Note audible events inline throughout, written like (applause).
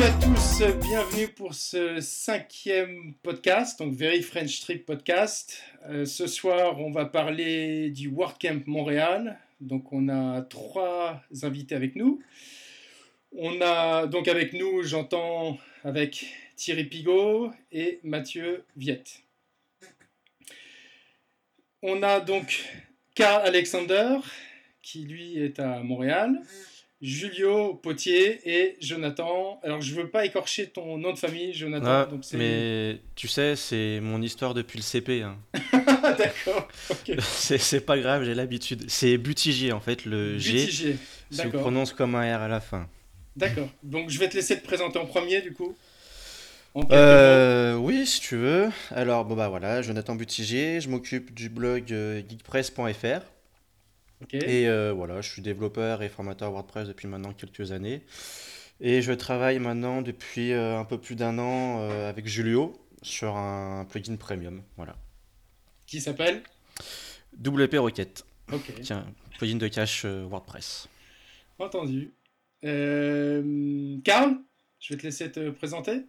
Salut à tous, bienvenue pour ce cinquième podcast, donc Very French Trip Podcast. Euh, ce soir, on va parler du WordCamp Montréal. Donc, on a trois invités avec nous. On a donc avec nous, j'entends avec Thierry Pigot et Mathieu Viette. On a donc Karl Alexander, qui lui est à Montréal. Julio Potier et Jonathan. Alors, je veux pas écorcher ton nom de famille, Jonathan. Ah, mais tu sais, c'est mon histoire depuis le CP. Hein. (laughs) D'accord. (laughs) c'est pas grave, j'ai l'habitude. C'est Butigier en fait, le G. Se prononce comme un R à la fin. D'accord. Donc, je vais te laisser te présenter en premier, du coup. Euh, oui, si tu veux. Alors, bon bah voilà, Jonathan Butigier, je m'occupe du blog euh, Et euh, voilà, je suis développeur et formateur WordPress depuis maintenant quelques années. Et je travaille maintenant depuis euh, un peu plus d'un an euh, avec Julio sur un plugin premium. Voilà. Qui s'appelle? WP Rocket. Ok. Tiens, plugin de cache WordPress. Entendu. Carl, je vais te laisser te présenter.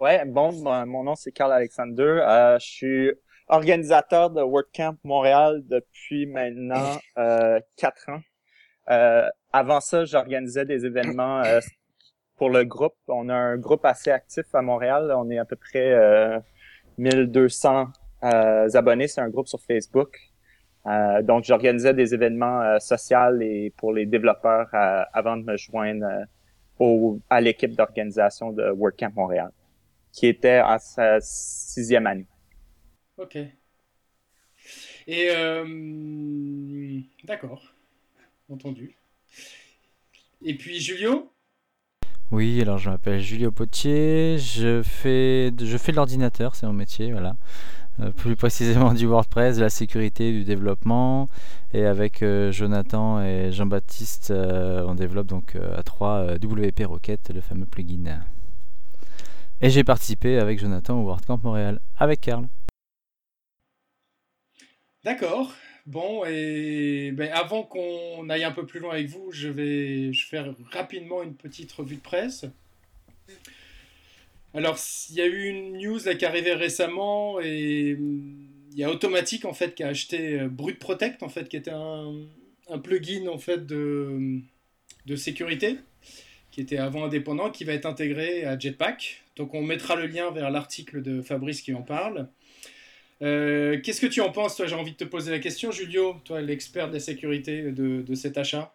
Ouais, bon, mon nom c'est Carl Alexander. je suis organisateur de WordCamp Montréal depuis maintenant euh, quatre ans. Euh, avant ça, j'organisais des événements euh, pour le groupe. On a un groupe assez actif à Montréal. On est à peu près 1200 abonnés. C'est un groupe sur Facebook. donc, j'organisais des événements sociaux et pour les développeurs avant de me joindre au, à l'équipe d'organisation de WordCamp Montréal, qui était à sa sixième année. Ok. Et euh, d'accord, entendu. Et puis Julio? Oui, alors je m'appelle Julio Potier, je fais, je fais de l'ordinateur, c'est mon métier, voilà. Euh, plus précisément du WordPress, de la sécurité, du développement. Et avec euh, Jonathan et Jean-Baptiste, on développe donc à 3 WP Rocket, le fameux plugin. Et j'ai participé avec Jonathan au WordCamp Montréal, avec Karl. D'accord. Bon, et ben, avant qu'on aille un peu plus loin avec vous, je vais faire rapidement une petite revue de presse. Alors, il y a eu une news qui est arrivée récemment et il y a Automatic en fait qui a acheté euh, Brute Protect en fait qui était un, plugin en fait de, de sécurité qui était avant indépendant qui va être intégré à Jetpack. Donc on mettra le lien vers l'article de Fabrice qui en parle. Euh, qu'est-ce que tu en penses, toi? J'ai envie de te poser la question, Julio, toi, l'expert de la sécurité de, de cet achat.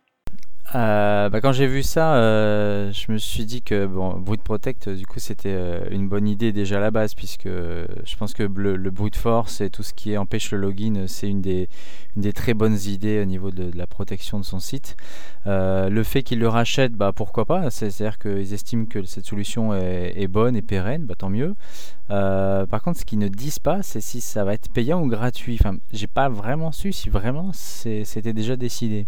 Euh, bah, quand j'ai vu ça, euh, je me suis dit que bon, Brute Protect, du coup, c'était une bonne idée déjà à la base, puisque je pense que le, le brute force et tout ce qui empêche le login, c'est une des, très bonnes idées au niveau de, la protection de son site. le fait qu'ils le rachètent, bah, pourquoi pas? C'est-à-dire qu'ils estiment que cette solution est, bonne et pérenne, bah, tant mieux. Euh, par contre, ce qu'ils ne disent pas, c'est si ça va être payant ou gratuit. Enfin, j'ai pas vraiment su si vraiment c'était déjà décidé.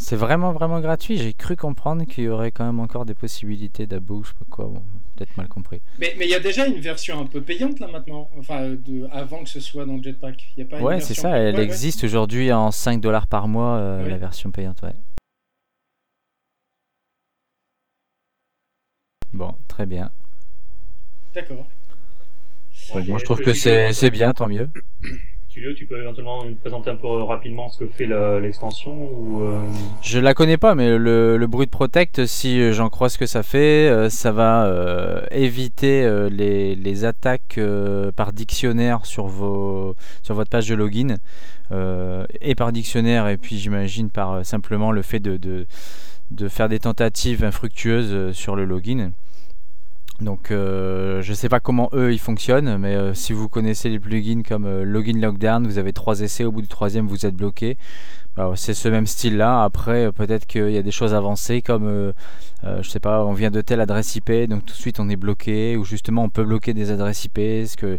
C'est vraiment vraiment gratuit. J'ai cru comprendre qu'il y aurait quand même encore des possibilités d'abou, je sais pas quoi. peut-être mal compris. Mais il y a déjà une version un peu payante là maintenant, enfin de, avant que ce soit dans le Jetpack. Y a pas ouais, c'est ça. Elle existe aujourd'hui en 5 dollars par mois, euh, la version payante. Ouais. Bon, très bien. D'accord. moi, je trouve que c'est bien, tant mieux. (clears throat) Tu peux éventuellement nous présenter un peu rapidement ce que fait l'extension ou euh... Je la connais pas, mais le, le Brute Protect, si j'en crois ce que ça fait, euh, ça va euh, éviter euh, les, attaques par dictionnaire sur, vos, sur votre page de login, et par dictionnaire, et puis j'imagine par simplement le fait de, de de faire des tentatives infructueuses sur le login. Donc euh, je ne sais pas comment eux ils fonctionnent, mais euh, si vous connaissez les plugins comme Login Lockdown, vous avez trois essais, au bout du troisième vous êtes bloqué. Bah, c'est ce même style là. Après peut-être qu'il y a des choses avancées comme je sais pas, on vient de telle adresse IP, donc tout de suite on est bloqué, ou justement on peut bloquer des adresses IP, ce que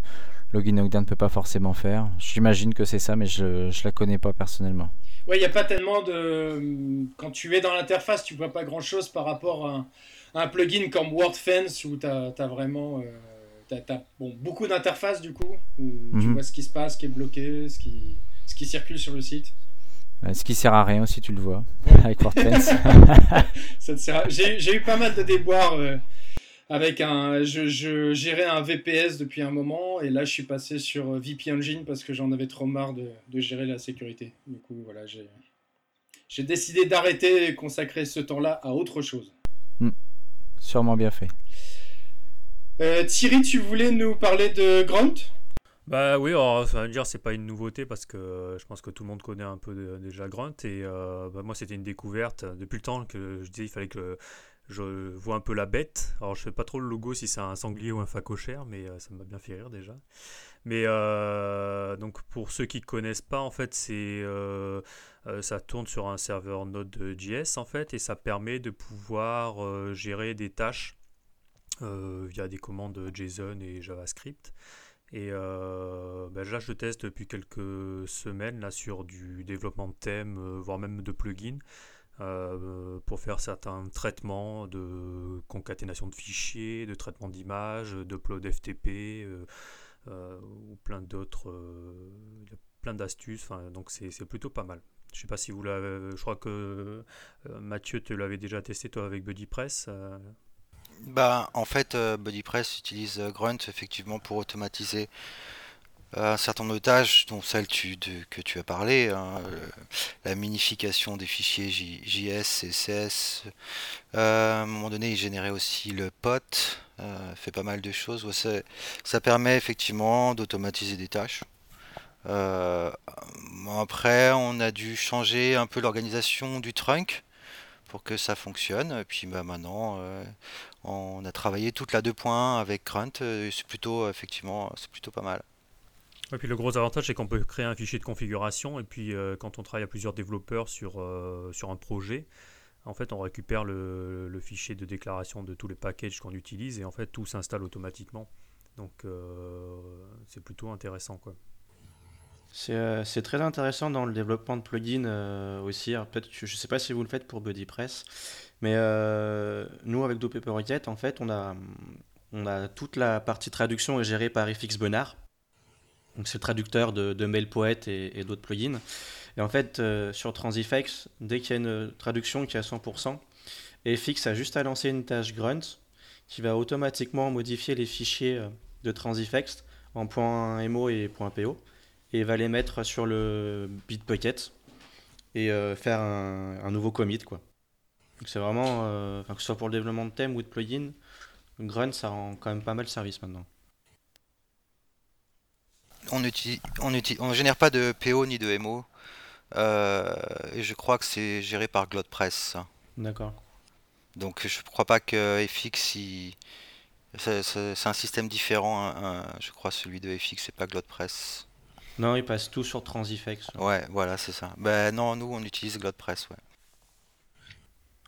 Login Lockdown ne peut pas forcément faire. J'imagine que c'est ça, mais je ne la connais pas personnellement. Ouais, il n'y a pas tellement de. Quand tu es dans l'interface, tu vois pas grand chose par rapport à un, plugin comme WordFence où tu as, vraiment. Euh, bon, beaucoup d'interfaces du coup, où tu mhm. vois ce qui se passe, ce qui est bloqué, ce qui, ce qui circule sur le site. Ce qui sert à rien aussi, tu le vois, (laughs) avec WordPress. (laughs) J'ai eu pas mal de déboires euh, avec un. Je, je, gérais un VPS depuis un moment et là je suis passé sur VP Engine parce que j'en avais trop marre de, de, gérer la sécurité. Du coup, voilà, j'ai décidé d'arrêter et consacrer ce temps-là à autre chose. Hmm. Sûrement bien fait. Euh, Thierry, tu voulais nous parler de Grunt bah oui, alors, ça veut dire c'est pas une nouveauté parce que euh, je pense que tout le monde connaît un peu déjà Grunt et euh, bah, moi c'était une découverte depuis le temps que je disais il fallait que je vois un peu la bête. Alors je sais pas trop le logo si c'est un sanglier ou un facochère mais euh, ça m'a bien fait rire déjà. Mais donc pour ceux qui connaissent pas en fait c'est ça tourne sur un serveur Node.js en fait et ça permet de pouvoir gérer des tâches via des commandes JSON et JavaScript. Et euh, ben là, je teste depuis quelques semaines là, sur du développement de thèmes, euh, voire même de plugins, euh, pour faire certains traitements de concaténation de fichiers, de traitement d'images, d'upload FTP, ou plein d'autres. plein d'astuces, donc c'est plutôt pas mal. Je sais pas si vous l'avez. Je crois que Mathieu, tu l'avais déjà testé toi avec BuddyPress. Bah, en fait, euh, BuddyPress utilise euh, Grunt effectivement pour automatiser euh, un certain nombre de tâches, dont celle que tu as parlé, hein, la minification des fichiers JS, CSS. à un moment donné, il générait aussi le POT, fait pas mal de choses. ça, permet effectivement d'automatiser des tâches. Après, on a dû changer un peu l'organisation du trunk pour que ça fonctionne. Puis bah, maintenant, on a travaillé toute la 2.1 avec Grunt, euh, c'est plutôt effectivement c'est plutôt pas mal. Et puis le gros avantage c'est qu'on peut créer un fichier de configuration et puis euh, quand on travaille à plusieurs développeurs sur, euh, sur un projet, en fait on récupère le, fichier de déclaration de tous les packages qu'on utilise et en fait tout s'installe automatiquement. Donc c'est plutôt intéressant quoi. C'est très intéressant dans le développement de plugins aussi. Peut-être, je ne sais pas si vous le faites pour BuddyPress, mais euh, nous, avec DoPaperWidget, en fait, on a, toute la partie traduction est gérée par FX Bonnard. C'est le traducteur de, de MailPoet et, d'autres plugins. Et en fait, euh, sur Transifex, dès qu'il y a une traduction qui est à 100%, FX a juste à lancer une tâche grunt qui va automatiquement modifier les fichiers euh, de Transifex en .mo et .po et va les mettre sur le Bitbucket et faire un, un nouveau commit quoi c'est vraiment, euh, que ce soit pour le développement de thèmes ou de plugins, Grunt ça rend quand même pas mal service maintenant. On utilise, on utilise, on génère pas de PO ni de MO. Euh, et je crois que c'est géré par GlodePress. D'accord. Donc je crois pas que FX c'est un système différent. je crois celui de FX c'est pas GlodePress. Non, il passe tout sur Transifex. Ouais, voilà, c'est ça. Ben non, nous on utilise GlodePress, ouais.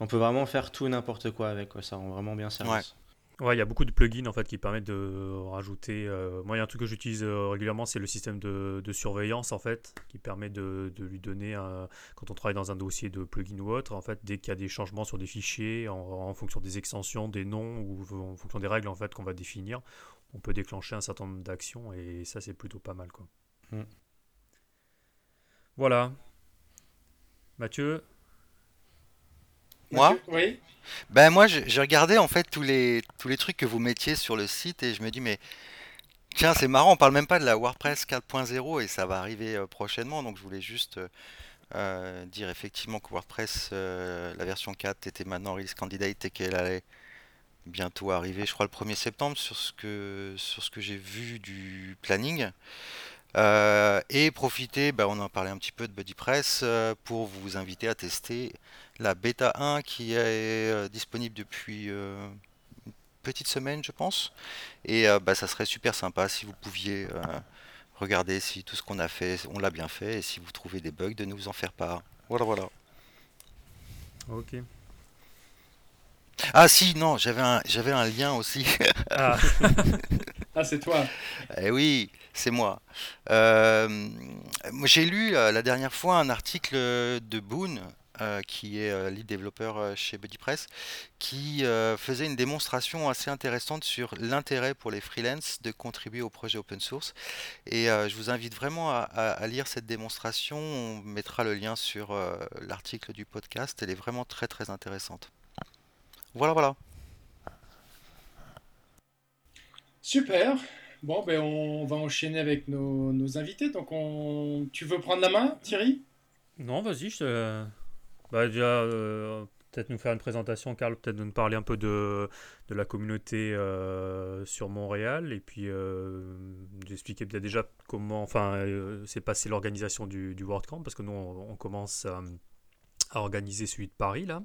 On peut vraiment faire tout n'importe quoi avec, quoi. ça rend vraiment bien service. Ouais. il y a beaucoup de plugins en fait qui permettent de rajouter. Euh, moi, il y a un truc que j'utilise euh, régulièrement, c'est le système de, surveillance en fait, qui permet de, lui donner, quand on travaille dans un dossier de plugin ou autre, en fait, dès qu'il y a des changements sur des fichiers, en, fonction des extensions, des noms ou en fonction des règles en fait qu'on va définir, on peut déclencher un certain nombre d'actions et ça, c'est plutôt pas mal quoi. Mm. Voilà. Mathieu, moi? Oui. Ben moi, j'ai regardé en fait tous les, tous les trucs que vous mettiez sur le site et je me dis, mais tiens, c'est marrant, on parle même pas de la WordPress 4.0 et ça va arriver euh, prochainement. Donc je voulais juste euh, euh, dire effectivement que WordPress, la version 4 était maintenant release candidate et qu'elle allait bientôt arriver, je crois, le 1er septembre sur ce que, sur ce que j'ai vu du planning. Et profiter, ben, on en parlait un petit peu de BuddyPress, pour vous inviter à tester la bêta 1 qui est euh, disponible depuis euh, une petite semaine, je pense. Et euh, bah, ça serait super sympa si vous pouviez regarder si tout ce qu'on a fait, on l'a bien fait, et si vous trouvez des bugs, de nous en faire part. Voilà, voilà. Ok. Ah si, non, j'avais un, j'avais un lien aussi. ah, (laughs) ah c'est toi. Eh oui, c'est moi. Euh, j'ai lu la dernière fois un article de Boone qui est lead développeur chez BuddyPress, qui faisait une démonstration assez intéressante sur l'intérêt pour les freelances de contribuer au projet open source. Et je vous invite vraiment à, lire cette démonstration. On mettra le lien sur l'article du podcast. Elle est vraiment très très intéressante. Voilà, voilà. Super. Bon, ben on va enchaîner avec nos, invités. Donc, on... tu veux prendre la main, Thierry? Non, vas-y. Je... Bah, euh, peut-être nous faire une présentation, Carl, peut-être nous parler un peu de, de la communauté euh, sur Montréal et puis euh, d'expliquer peut-être déjà comment enfin, s'est passé l'organisation du, du WordCamp parce que nous, on, commence à organiser celui de Paris là.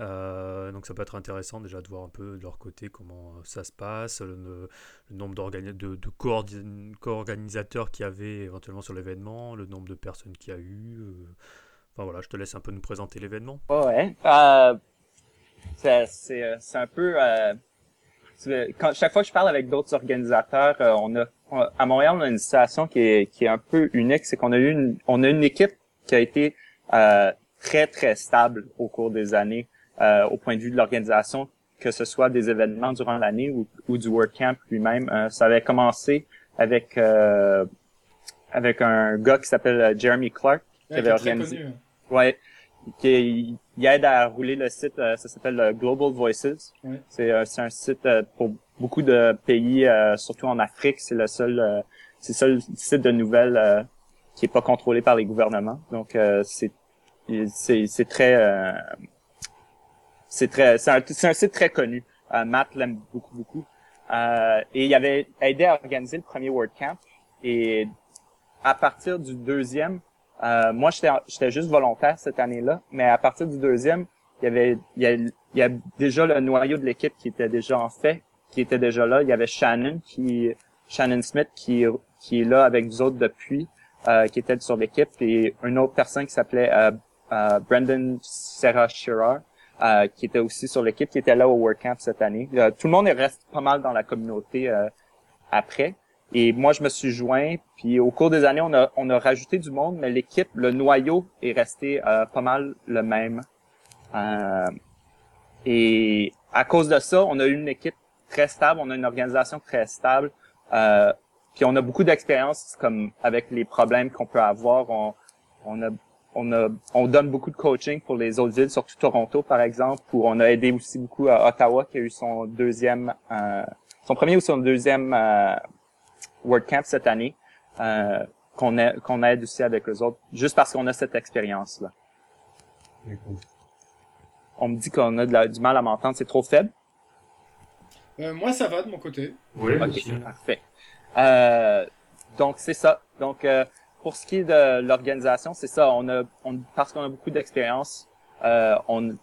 Euh, donc ça peut être intéressant déjà de voir un peu de leur côté comment euh, ça se passe, le, nombre de, de co-organisateurs qu'il y avait éventuellement sur l'événement, le nombre de personnes qu'il y a eu. Euh. Enfin voilà, je te laisse un peu nous présenter l'événement. ouais, c'est un peu... Chaque fois que je parle avec d'autres organisateurs, on a à Montréal, on a une situation qui est, qui est un peu unique, c'est qu'on a eu on a une équipe qui a été très très stable au cours des années. Euh, au point de vue de l'organisation, que ce soit des événements durant l'année ou, ou, du WordCamp lui-même. Euh, ça avait commencé avec euh, avec un gars qui s'appelle Jeremy Clark qui avait organisé. Connu. Ouais, qui il aide à rouler le site. ça s'appelle Global Voices. C'est c'est un site pour beaucoup de pays, surtout en Afrique. C'est le seul c'est le seul site de nouvelles qui est pas contrôlé par les gouvernements. Donc c'est c'est c'est très c'est très, c'est un, site très connu. Euh, Matt l'aime beaucoup, beaucoup. Euh, et il avait aidé à organiser le premier WordCamp. Et à partir du deuxième, euh, moi j'étais, j'étais juste volontaire cette année-là, mais à partir du deuxième, il y avait, il y a, il y a déjà le noyau de l'équipe qui était déjà en fait, qui était déjà là. Il y avait Shannon qui, Shannon Smith qui, qui est là avec nous autres depuis, euh, qui était sur l'équipe, et une autre personne qui s'appelait euh, euh, Brendan Serra Shearer, euh, qui était aussi sur l'équipe, qui était là au WordCamp cette année. Euh, tout le monde reste pas mal dans la communauté euh, après. Et moi, je me suis joint. Puis au cours des années, on a, on a rajouté du monde, mais l'équipe, le noyau est resté pas mal le même. et à cause de ça, on a eu une équipe très stable, on a une organisation très stable. puis on a beaucoup d'expérience comme avec les problèmes qu'on peut avoir. On, on a on a on donne beaucoup de coaching pour les autres villes, surtout Toronto par exemple, où on a aidé aussi beaucoup à Ottawa qui a eu son deuxième euh, son premier ou son deuxième euh, WordCamp cette année, euh, qu'on qu'on aide aussi avec les autres, juste parce qu'on a cette expérience là. On me dit qu'on a de du mal à m'entendre, c'est trop faible. Euh, moi ça va de mon côté. Oui. Ok, parfait. Euh, donc c'est ça. Donc euh, pour ce qui est de l'organisation, c'est ça. On a, on, parce qu'on a beaucoup d'expérience, euh, on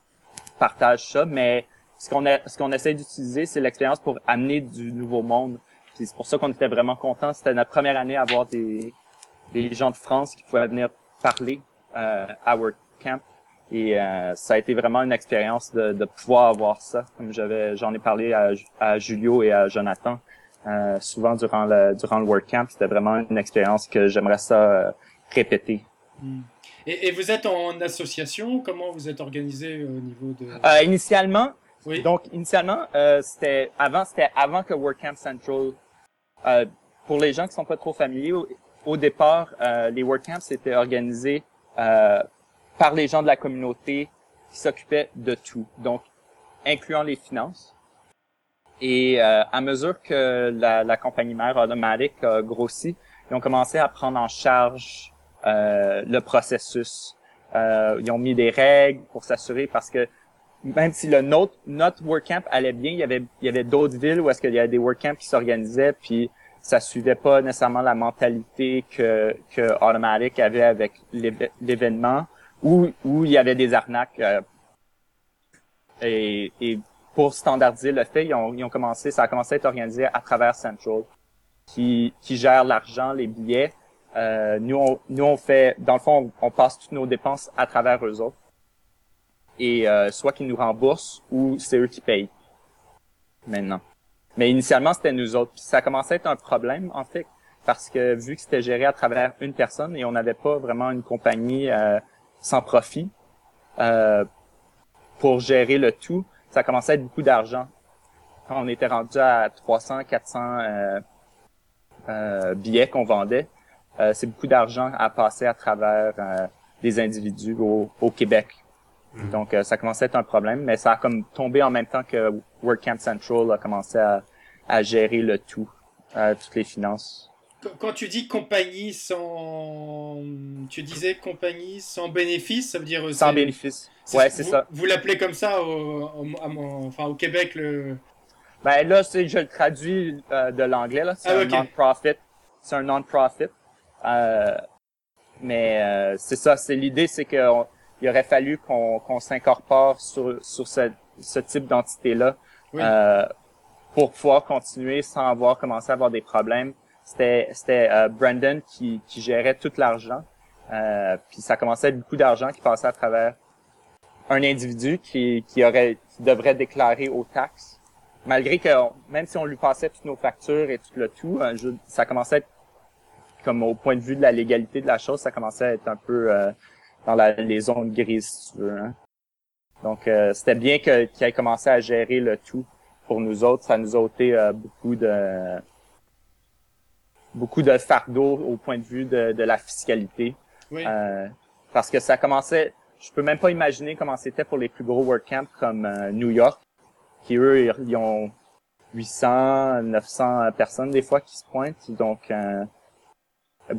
partage ça, mais ce qu'on a, ce qu'on essaie d'utiliser, c'est l'expérience pour amener du nouveau monde. C'est pour ça qu'on était vraiment contents. C'était notre première année à avoir des, des gens de France qui pouvaient venir parler euh, à WordCamp. Et euh, ça a été vraiment une expérience de, de pouvoir avoir ça. Comme j'avais, j'en ai parlé à, à Julio et à Jonathan. Euh, souvent durant le durant le WordCamp. C'était vraiment une expérience que j'aimerais ça euh, répéter. Hmm. Et, vous êtes en association? Comment vous êtes organisé au niveau de euh, Initialement, oui. donc initialement, c'était avant c'était avant que WordCamp Central. pour les gens qui sont pas trop familiers, au, départ, les WordCamps étaient organisés par les gens de la communauté qui s'occupaient de tout, donc incluant les finances. Et euh, à mesure que la, la, compagnie mère Automatic a grossi, ils ont commencé à prendre en charge euh, le processus. Euh, ils ont mis des règles pour s'assurer parce que même si le notre, notre WordCamp allait bien, il y avait, il y avait d'autres villes où est-ce qu'il y avait des WordCamps qui s'organisaient, puis ça suivait pas nécessairement la mentalité que, que Automatic avait avec l'événement, où, où il y avait des arnaques. Euh, et, et pour standardiser le fait, ils ont, ils ont, commencé, ça a commencé à être organisé à travers Central, qui, qui gère l'argent, les billets. Euh, nous, on, nous, on fait, dans le fond, on, passe toutes nos dépenses à travers eux autres. Et euh, soit qu'ils nous remboursent ou c'est eux qui payent. Maintenant. Mais initialement, c'était nous autres. Puis ça a commencé à être un problème, en fait, parce que vu que c'était géré à travers une personne et on n'avait pas vraiment une compagnie euh, sans profit, euh, pour gérer le tout, ça commençait à être beaucoup d'argent. Quand on était rendu à 300, 400 euh, euh, billets qu'on vendait, euh, c'est beaucoup d'argent à passer à travers euh, des individus au, au Québec. Mhm. Donc, euh, ça commençait à être un problème, mais ça a comme tombé en même temps que WordCamp Central a commencé à, à gérer le tout, euh, toutes les finances. Quand- tu dis compagnie sans. Tu disais compagnie sans bénéfice, ça veut dire. euh, Sans bénéfice. Ouais, c'est ça. Vous l'appelez comme ça au, au- à mon- enfin, au Québec, le. Ben là, c'est, je le traduis euh, de l'anglais, là. C'est Ah, un non-profit. C'est un non-profit. Euh, mais euh, c'est ça, c'est l'idée, c'est que on- il aurait fallu qu'on, qu'on s'incorpore sur, sur ce, ce type d'entité-là Oui. pour pouvoir continuer sans avoir commencé à avoir des problèmes. C'était, c'était euh, Brandon qui, qui gérait tout l'argent. Euh, puis ça commençait à être beaucoup d'argent qui passait à travers un individu qui, qui aurait qui devrait déclarer aux taxes. Malgré que même si on lui passait toutes nos factures et tout le tout, je- ça commençait à être comme au point de vue de la légalité de la chose, ça commençait à être un peu euh, dans la, les zones grises, si tu veux. hein. Donc euh, c'était bien que- qu'il ait commencé à gérer le tout pour nous autres. Ça nous a ôté euh, beaucoup de beaucoup de fardeau au point de vue de, de la fiscalité. Oui. Euh, parce que ça commençait, je peux même pas imaginer comment c'était pour les plus gros WordCamps comme euh, New York, qui eux, ils, ont 800, 900 personnes des fois qui se pointent. Donc, euh, euh,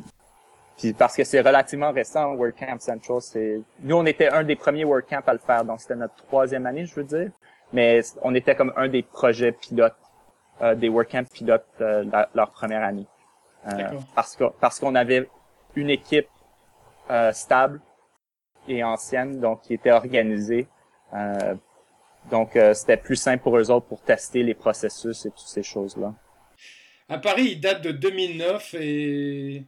puis parce que c'est relativement récent, WordCamp Central, c'est nous on était un des premiers WordCamp à le faire, donc c'était notre troisième année, je veux dire, mais on était comme un des projets pilotes, euh, des WordCamp pilotes euh, leur première année. Euh, parce que parce qu'on avait une équipe euh, stable et ancienne, donc qui était organisée. Euh, donc c'était plus simple pour eux autres pour tester les processus et toutes ces choses-là. À Paris, il date de 2009 et.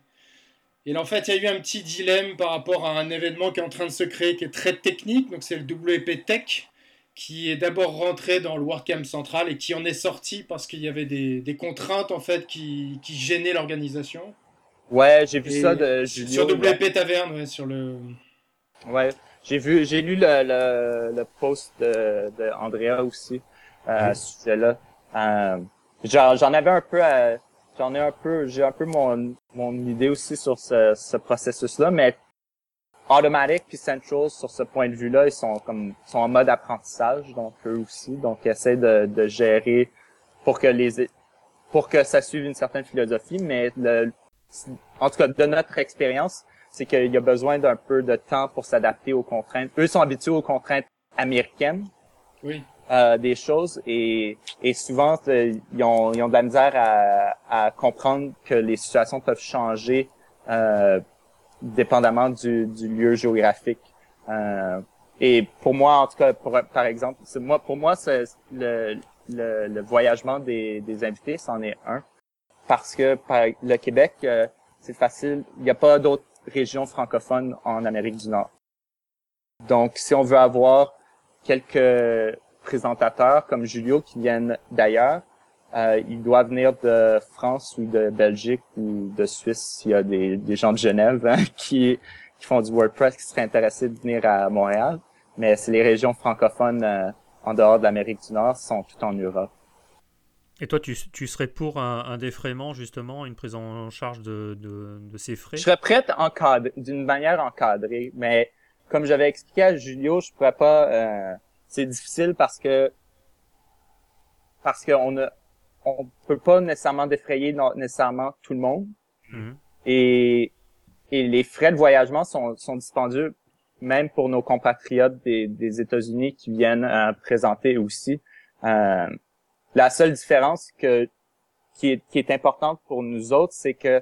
Et en fait, il y a eu un petit dilemme par rapport à un événement qui est en train de se créer qui est très technique. Donc, c'est le WP Tech qui est d'abord rentré dans le WordCamp central et qui en est sorti parce qu'il y avait des, des contraintes en fait qui, qui gênaient l'organisation. Ouais, j'ai vu Et ça de Julio. Sur WP Taverne, ouais, sur le. Ouais, j'ai vu, j'ai lu le, le, le post de, de Andrea aussi euh, à ce sujet-là. Euh, j'en, j'en avais un peu, à- j'en ai un peu, j'ai un peu mon, mon idée aussi sur ce, ce processus-là, mais Automatic puis Central sur ce point de vue-là, ils sont comme, sont en mode apprentissage, donc eux aussi, donc ils essaient de, de gérer pour que les, pour que ça suive une certaine philosophie, mais le, en tout cas de notre expérience, c'est qu'il y a besoin d'un peu de temps pour s'adapter aux contraintes. Eux sont habitués aux contraintes américaines Oui. euh, des choses et, et souvent euh, ils, ont, ils ont de la misère à, à comprendre que les situations peuvent changer euh, dépendamment du, du lieu géographique. Euh, et pour moi, en tout cas, pour, par exemple, moi, pour moi, le, le, le voyagement des, des invités, c'en est un. Parce que par, le Québec, euh, c'est facile. Il n'y a pas d'autres régions francophones en Amérique du Nord. Donc, si on veut avoir quelques présentateurs comme Julio qui viennent d'ailleurs, euh, il doit venir de France ou de Belgique ou de Suisse s'il y a des, des gens de Genève hein, (laughs) qui, qui font du WordPress qui seraient intéressés de venir à Montréal. Mais c'est les régions francophones euh, en dehors de l'Amérique du Nord sont toutes en Europe. Et toi, tu, tu serais pour un, un défraiement, justement, une prise en charge de, de, de ces frais? Je serais prête d'une manière encadrée, mais comme j'avais expliqué à Julio, je pourrais pas. euh, c'est difficile parce que parce qu'on a on peut pas nécessairement défrayer non- nécessairement tout le monde Mhm. et et les frais de voyagement sont sont dispendieux même pour nos compatriotes des, des États-Unis qui viennent euh, présenter aussi. Euh, la seule différence que qui est, qui est importante pour nous autres, c'est que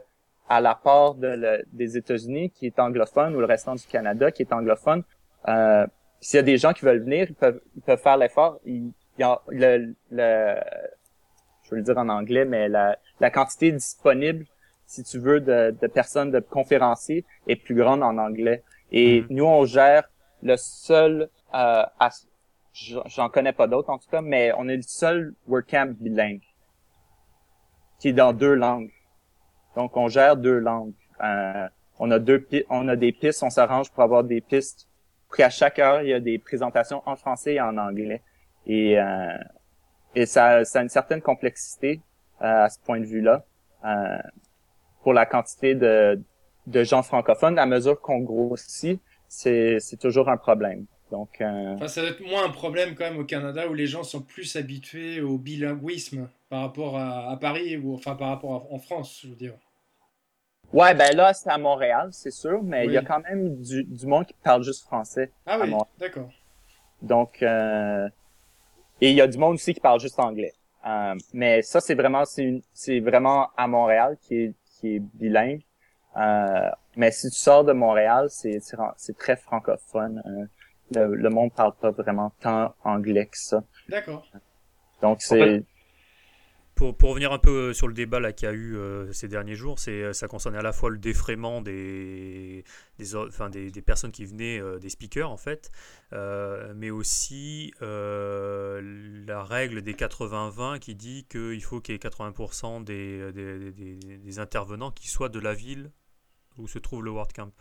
à la part de le- des États-Unis qui est anglophone ou le restant du Canada qui est anglophone, euh, s'il y a des gens qui veulent venir, ils peuvent, ils peuvent faire l'effort. Le, le, je veux le dire en anglais, mais la, la quantité disponible, si tu veux, de, de personnes, de conférenciers est plus grande en anglais. Et Mhm. nous, on gère le seul, euh, j'en connais pas d'autres en tout cas, mais on est le seul WordCamp bilingue qui est dans deux langues. Donc, on gère deux langues. Euh, on a deux on a des pistes, on s'arrange pour avoir des pistes puis à chaque heure, il y a des présentations en français et en anglais. Et, euh, et ça, ça a une certaine complexité euh, à ce point de vue-là euh, pour la quantité de, de gens francophones. À mesure qu'on grossit, c'est, c'est toujours un problème. Donc, euh... enfin, ça doit être moins un problème quand même au Canada où les gens sont plus habitués au bilinguisme par rapport à, à Paris ou enfin par rapport à, en France, je veux dire. Ouais, ben là, c'est à Montréal, c'est sûr, mais il y a quand même du, du monde qui parle juste français. Ah oui, d'accord. Donc, euh, et il y a du monde aussi qui parle juste anglais. Euh, mais ça, c'est vraiment, c'est vraiment à Montréal qui est, qui est bilingue. Euh, mais si tu sors de Montréal, c'est c'est très francophone. Euh, le, le monde parle pas vraiment tant anglais que ça. D'accord. Donc c'est pour, revenir un peu sur le débat là qu'il y a eu euh, ces derniers jours, euh, ça concerne à la fois le défraiement des des, personnes qui venaient euh, des speakers en fait, euh, mais aussi euh, la règle des 80-20 qui dit qu'il faut qu'il y ait 80% des, intervenants qui soient de la ville où se trouve le WordCamp.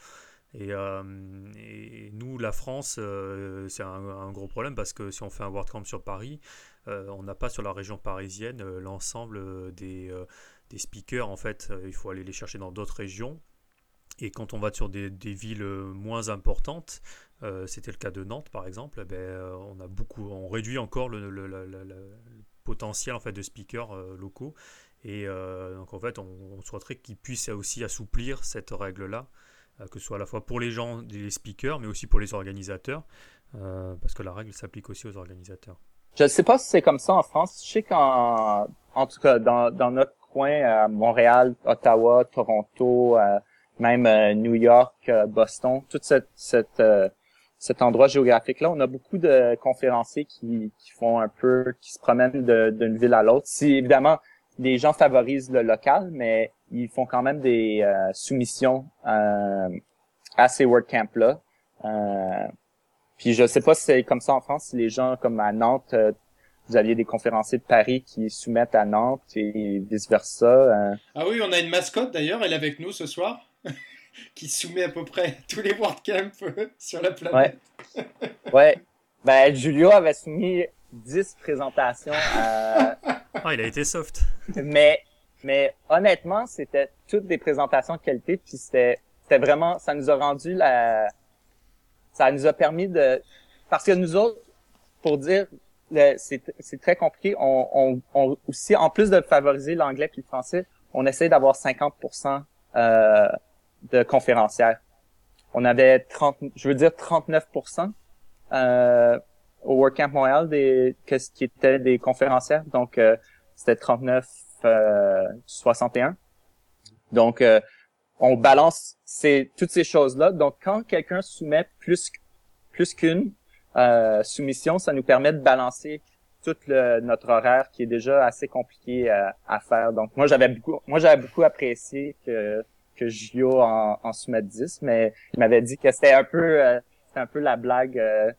Et, euh, nous, la France, euh, c'est un, un, gros problème parce que si on fait un WordCamp sur Paris, euh, on n'a pas sur la région parisienne euh, l'ensemble euh, des, speakers. En fait, il faut aller les chercher dans d'autres régions. Et quand on va sur des, villes moins importantes, c'était le cas de Nantes par exemple, eh ben, on a beaucoup, réduit encore le, potentiel en fait de speakers locaux. Et donc en fait, on, on souhaiterait qu'ils puissent aussi assouplir cette règle-là que ce soit à la fois pour les gens, les speakers, mais aussi pour les organisateurs, euh, parce que la règle s'applique aussi aux organisateurs. Je ne sais pas si c'est comme ça en France. Je sais qu'en en tout cas dans, dans notre coin, à Montréal, Ottawa, Toronto, euh, même euh, New York, euh, Boston, tout cette, cette cet endroit géographique-là, on a beaucoup de conférenciers qui, qui font un peu, qui se promènent d'une ville à l'autre. Si évidemment les gens favorisent le local, mais ils font quand même des soumissions à ces WordCamp-là. Puis je sais pas si c'est comme ça en France, si les gens comme à Nantes, euh, vous aviez des conférenciers de Paris qui soumettent à Nantes et vice-versa. Euh. Ah oui, on a une mascotte d'ailleurs, elle est avec nous ce soir, (laughs) qui soumet à peu près (laughs) tous les WordCamp sur la planète. Ouais. (laughs) ouais. Ben, Julio avait soumis 10 présentations. À... Ah, il a été soft. Mais, mais honnêtement, c'était toutes des présentations de qualité, puis c'était, c'était vraiment, ça nous a rendu la, ça nous a permis de... Parce que nous autres, pour dire, c'est très compliqué, on, on, aussi, en plus de favoriser l'anglais puis le français, on essaie d'avoir 50% euh, de conférencières. On avait 30, je veux dire 39% euh, au WordCamp Montréal des, que, qui étaient des conférencières. Donc, euh, c'était 39, euh, 61. Donc, euh, on balance ces, toutes ces choses-là. Donc, quand quelqu'un soumet plus, plus qu'une euh, soumission, ça nous permet de balancer tout le, notre horaire qui est déjà assez compliqué à, à faire. Donc, moi, j'avais beaucoup, moi, j'avais beaucoup apprécié que que Gio en, en soumette 10, mais il m'avait dit que c'était un peu, euh, c'était un peu la blague euh,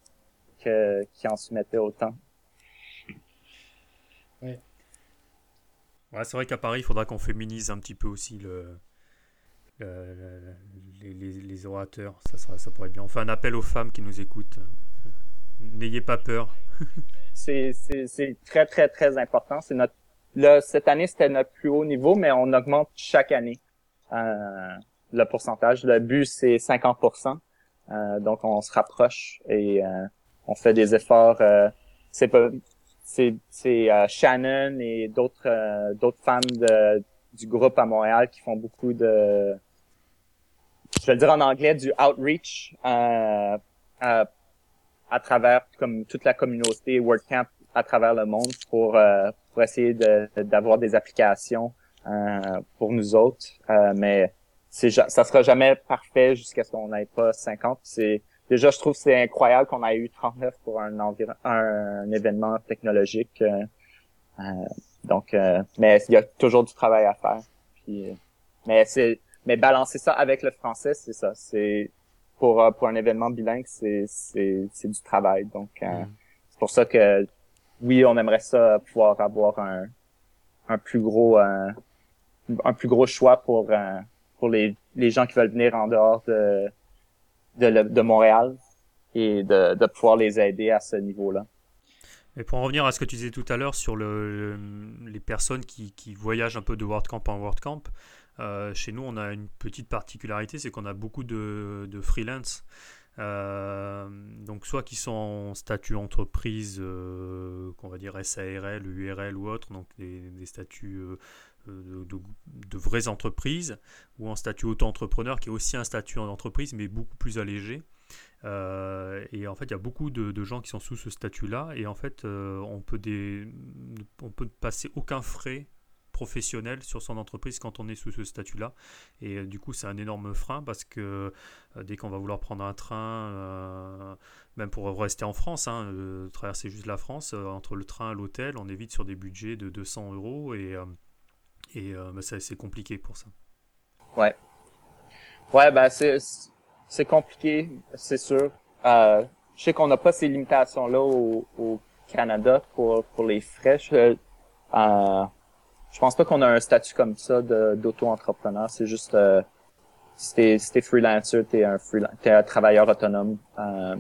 que qui en soumettait autant. Ouais. Ouais, c'est vrai qu'à Paris, il faudra qu'on féminise un petit peu aussi le, les, les, les, orateurs. Ça, sera, ça pourrait être bien. On fait un appel aux femmes qui nous écoutent. N'ayez pas peur. (laughs) c'est très, très, très important. C'est notre là, cette année, c'était notre plus haut niveau, mais on augmente chaque année euh, le pourcentage. Le but, c'est 50%. Euh, donc, on se rapproche et euh, on fait des efforts. Euh, c'est pas c'est euh, Shannon et d'autres euh, d'autres femmes de, du groupe à Montréal qui font beaucoup de je vais le dire en anglais, du outreach euh, à, à, travers comme toute la communauté WordCamp à travers le monde pour, euh, pour essayer d'avoir de, des applications euh, pour nous autres. Euh, mais c'est ça sera jamais parfait jusqu'à ce qu'on n'ait pas 50. C'est déjà je trouve c'est incroyable qu'on ait eu 39 pour un environ un, événement technologique. Euh, euh, donc mais il y a toujours du travail à faire. Puis, mais c'est mais balancer ça avec le français, c'est ça. C'est pour euh, pour un événement bilingue, c'est c'est c'est du travail. Donc euh, mm. c'est pour ça que oui, on aimerait ça pouvoir avoir un un plus gros euh, un plus gros choix pour pour les les gens qui veulent venir en dehors de de, de Montréal. et de, de pouvoir les aider à ce niveau-là. Et pour en revenir à ce que tu disais tout à l'heure sur le, les personnes qui, qui, voyagent un peu de WordCamp en WordCamp, euh, chez nous, on a une petite particularité, c'est qu'on a beaucoup de, freelance. Euh, donc soit qui sont en statut entreprise, euh, qu'on va dire SARL, URL ou autre, donc des, statuts de, vraies entreprises, ou en statut auto-entrepreneur, qui est aussi un statut en entreprise, mais beaucoup plus allégé. Et en fait, il y a beaucoup de, gens qui sont sous ce statut-là. Et en fait, on peut des, on peut passer aucun frais professionnel sur son entreprise quand on est sous ce statut-là. Et euh, du coup, c'est un énorme frein parce que dès qu'on va vouloir prendre un train, même pour rester en France, hein, traverser juste la France, entre le train et l'hôtel, on est vite sur des budgets de 200 euros et, et bah, c'est compliqué pour ça. Ouais. Ouais, bah c'est c'est compliqué, c'est sûr. Euh, je sais qu'on n'a pas ces limitations-là au, au, Canada pour, pour les frais. Euh, je pense pas qu'on a un statut comme ça d'auto-entrepreneur. C'est juste euh, si t'es si freelancer, t'es un t'es un travailleur autonome. Euh,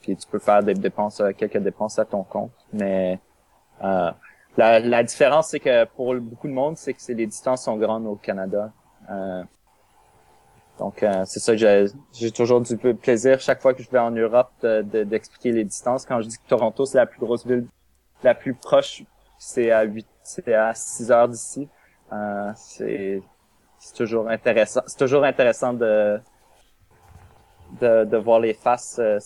puis tu peux faire des dépenses, euh, quelques dépenses à ton compte. Mais euh, la, la différence, c'est que pour beaucoup de monde, c'est que les distances sont grandes au Canada. Euh, donc, euh, c'est ça j'ai toujours du plaisir chaque fois que je vais en Europe d'expliquer les distances. Quand je dis que Toronto, c'est la plus grosse ville, la plus proche, c'est à 8, c'est à 6 heures d'ici. Euh, c'est toujours intéressant. C'est toujours intéressant de, de, de voir les faces euh,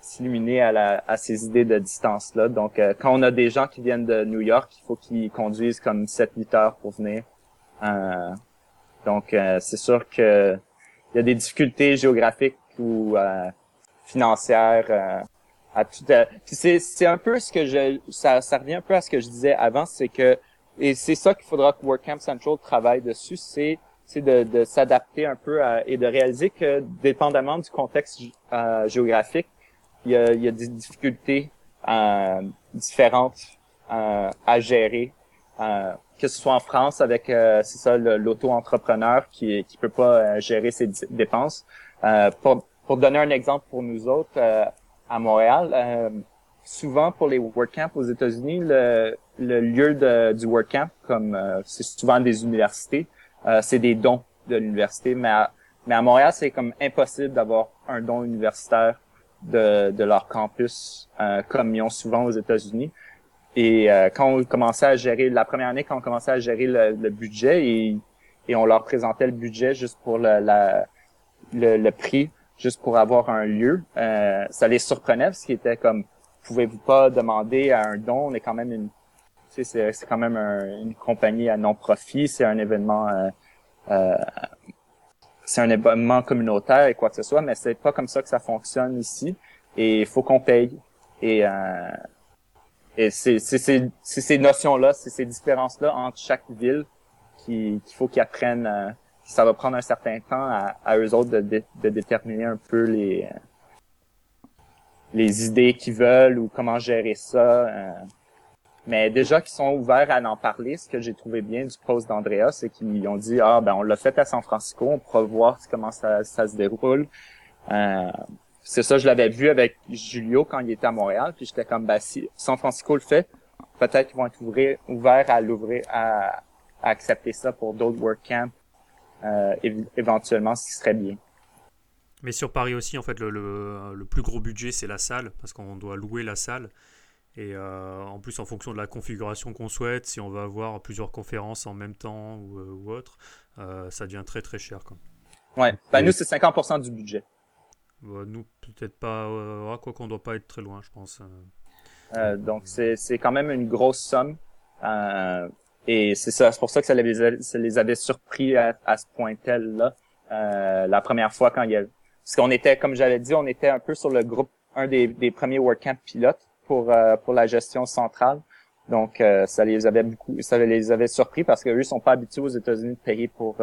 s'illuminer à, la, à ces idées de distance-là. Donc, euh, quand on a des gens qui viennent de New York, il faut qu'ils conduisent comme 7-8 heures pour venir. donc, c'est sûr que il y a des difficultés géographiques ou euh, financières euh, à. Euh, c'est c'est un peu ce que je ça ça revient un peu à ce que je disais avant, c'est que et c'est ça qu'il faudra que WordCamp Central travaille dessus, c'est c'est de, de s'adapter un peu et de réaliser que dépendamment du contexte géographique, il y a, il y a des difficultés différentes à gérer que ce soit en France avec euh, c'est ça l'auto-entrepreneur qui qui peut pas euh, gérer ses dépenses. Euh, pour, pour donner un exemple pour nous autres euh, à Montréal, souvent pour les WordCamp aux États-Unis, le, le lieu de, du WordCamp, comme c'est souvent des universités, c'est des dons de l'université, mais à, mais à Montréal c'est comme impossible d'avoir un don universitaire de, de leur campus comme ils ont souvent aux États-Unis. Et euh, quand on commençait à gérer, la première année, quand on commençait à gérer le, budget et, et, on leur présentait le budget juste pour le, la, le, prix, juste pour avoir un lieu, euh, ça les surprenait parce qu'ils étaient comme, pouvez-vous pas demander à un don, on est quand même une, tu sais, c'est quand même une compagnie à non-profit, c'est un événement, euh, euh, c'est un événement communautaire et quoi que ce soit, mais c'est pas comme ça que ça fonctionne ici. Et il faut qu'on paye. Et euh, et c'est ces notions-là, c'est ces différences-là entre chaque ville qu'il faut qu'ils apprennent. Ça va prendre un certain temps à, à eux autres de, déterminer un peu les les idées qu'ils veulent ou comment gérer ça. Euh. mais déjà qu'ils sont ouverts à en parler, ce que j'ai trouvé bien du post d'Andrea, c'est qu'ils ont dit ah ben on l'a fait à San Francisco, on pourra voir comment ça, ça se déroule. Euh, c'est ça, je l'avais vu avec Julio quand il était à Montréal, puis j'étais comme, bah, si San Francisco le fait, peut-être qu'ils vont être ouverts à l'ouvrir, à, accepter ça pour d'autres WordCamps, euh, éventuellement, ce qui serait bien. Mais sur Paris aussi, en fait, le, le, plus gros budget, c'est la salle, parce qu'on doit louer la salle. Et euh, en plus, en fonction de la configuration qu'on souhaite, si on veut avoir plusieurs conférences en même temps ou, euh, ou autre, euh, ça devient très très cher. Quoi. Ouais, ben, nous, c'est 50% du budget. Bah, nous, peut-être pas. Euh, quoi qu'on doit pas être très loin, je pense. Euh. Euh, donc, c'est quand même une grosse somme. Euh, et c'est ça, c'est pour ça que ça les, ça les avait surpris à, à ce point tel là. Euh, la première fois quand il y a, parce qu'on était, comme j'avais dit, on était un peu sur le groupe, un des, des premiers WordCamp pilotes pour pour la gestion centrale. Donc, ça les avait beaucoup, ça les avait surpris parce que eux sont pas habitués aux États-Unis de payer pour,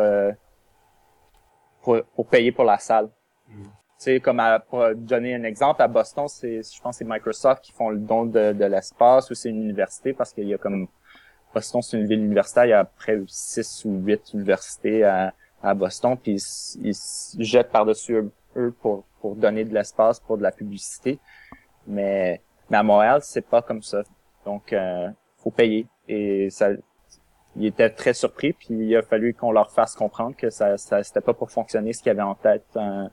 pour, pour payer pour la salle. Mm sais, comme pour donner un exemple, à Boston, c'est, je pense, c'est Microsoft qui font le don de, de l'espace ou c'est une université parce qu'il y a comme Boston, c'est une ville universitaire, il y a près de 6 ou 8 universités à, à Boston, puis ils, jettent par-dessus eux, pour, pour donner de l'espace pour de la publicité. Mais, mais à Montréal, c'est pas comme ça. Donc, euh, faut payer. Et ça, il était très surpris, puis il a fallu qu'on leur fasse comprendre que ça, ça c'était pas pour fonctionner ce qu'il y avait en tête euh,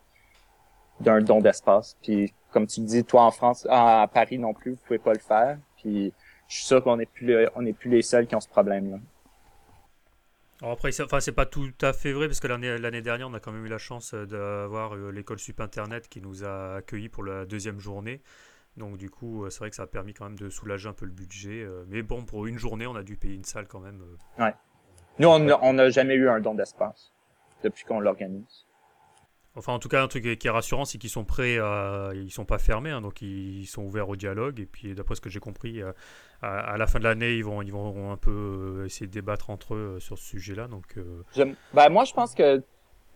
d'un don d'espace. Puis comme tu dis, toi en France, à Paris non plus, vous pouvez pas le faire. Puis je suis sûr qu'on n'est plus on plus les seuls qui ont ce problème là. Alors après, enfin, c'est pas tout à fait vrai, parce que l'année dernière, on a quand même eu la chance d'avoir euh, l'école Sup Internet qui nous a accueillis pour la deuxième journée. Donc du coup, euh, c'est vrai que ça a permis quand même de soulager un peu le budget. Euh, mais bon, pour une journée, on a dû payer une salle quand même. Ouais. Nous, on n'a jamais eu un don d'espace depuis qu'on l'organise. Enfin, en tout cas, un truc qui est rassurant, c'est qu'ils sont prêts, à... ils sont pas fermés, hein, donc ils sont ouverts au dialogue. Et puis, d'après ce que j'ai compris, euh, à, la fin de l'année, ils vont, ils vont un peu euh, essayer de débattre entre eux euh, sur ce sujet-là. Donc, ben, moi, je pense que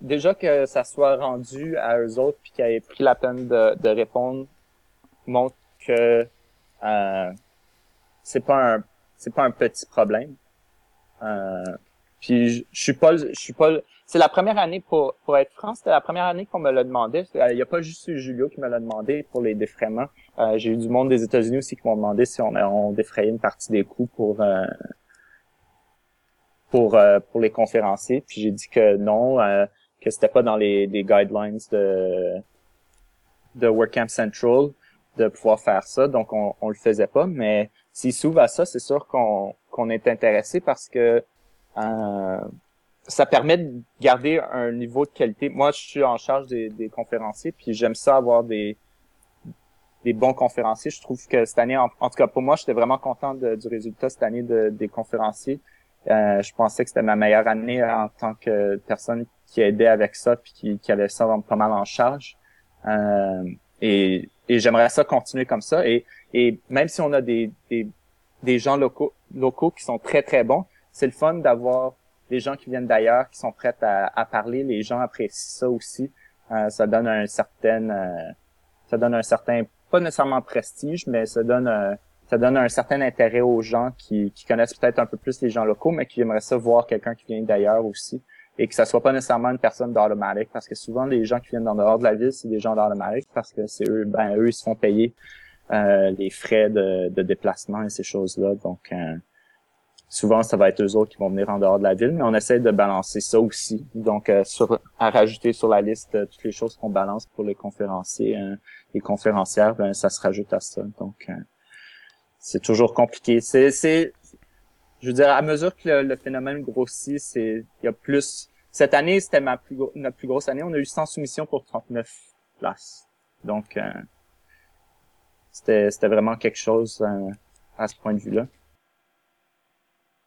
déjà que ça soit rendu à eux autres, puis qu'ils aient pris la peine de, de répondre, montre que euh, c'est pas un, c'est pas un petit problème. Euh, puis je, je suis pas, je suis pas c'est la première année pour pour être franc, c'était la première année qu'on me l'a demandé. Il y a pas juste Julio qui me l'a demandé pour les défraiements. Euh, j'ai eu du monde des États-Unis aussi qui m'ont demandé si on, on défrayait une partie des coûts pour euh, pour euh, pour les conférenciers. Puis j'ai dit que non, que c'était pas dans les, les guidelines de de WordCamp Central de pouvoir faire ça, donc on, on le faisait pas. Mais s'il s'ouvre à ça, c'est sûr qu'on qu'on est intéressé parce que euh, ça permet de garder un niveau de qualité. Moi, je suis en charge des, des conférenciers, puis j'aime ça avoir des des bons conférenciers. Je trouve que cette année, en, tout cas pour moi, j'étais vraiment content du résultat cette année de, des conférenciers. Euh, je pensais que c'était ma meilleure année en tant que personne qui aidait avec ça puis qui, qui avait ça pas mal en charge. Euh, et, et j'aimerais ça continuer comme ça. Et, et même si on a des, des, des gens locaux, locaux qui sont très très bons, c'est le fun d'avoir des gens qui viennent d'ailleurs, qui sont prêts à, parler. Les gens apprécient ça aussi. Euh, ça donne un certain, euh, ça donne un certain, pas nécessairement prestige, mais ça donne, euh, ça donne un certain intérêt aux gens qui, connaissent peut-être un peu plus les gens locaux, mais qui aimeraient ça voir quelqu'un qui vient d'ailleurs aussi. Et que ça soit pas nécessairement une personne d'Automatic, parce que souvent les gens qui viennent dans dehors de la ville, c'est des gens d'Automatic, parce que c'est eux, ben eux, ils se font payer les frais de, de déplacement et ces choses-là. Donc souvent ça va être eux autres qui vont venir en dehors de la ville, mais on essaie de balancer ça aussi. Donc euh, sur, à rajouter sur la liste euh, toutes les choses qu'on balance pour les conférenciers euh, et conférencières, ben ça se rajoute à ça. Donc c'est toujours compliqué. C'est c'est je veux dire à mesure que le, phénomène grossit, c'est il y a plus cette année, c'était ma plus notre plus grosse année, on a eu 100 soumissions pour 39 places. Donc c'était c'était vraiment quelque chose à ce point de vue-là.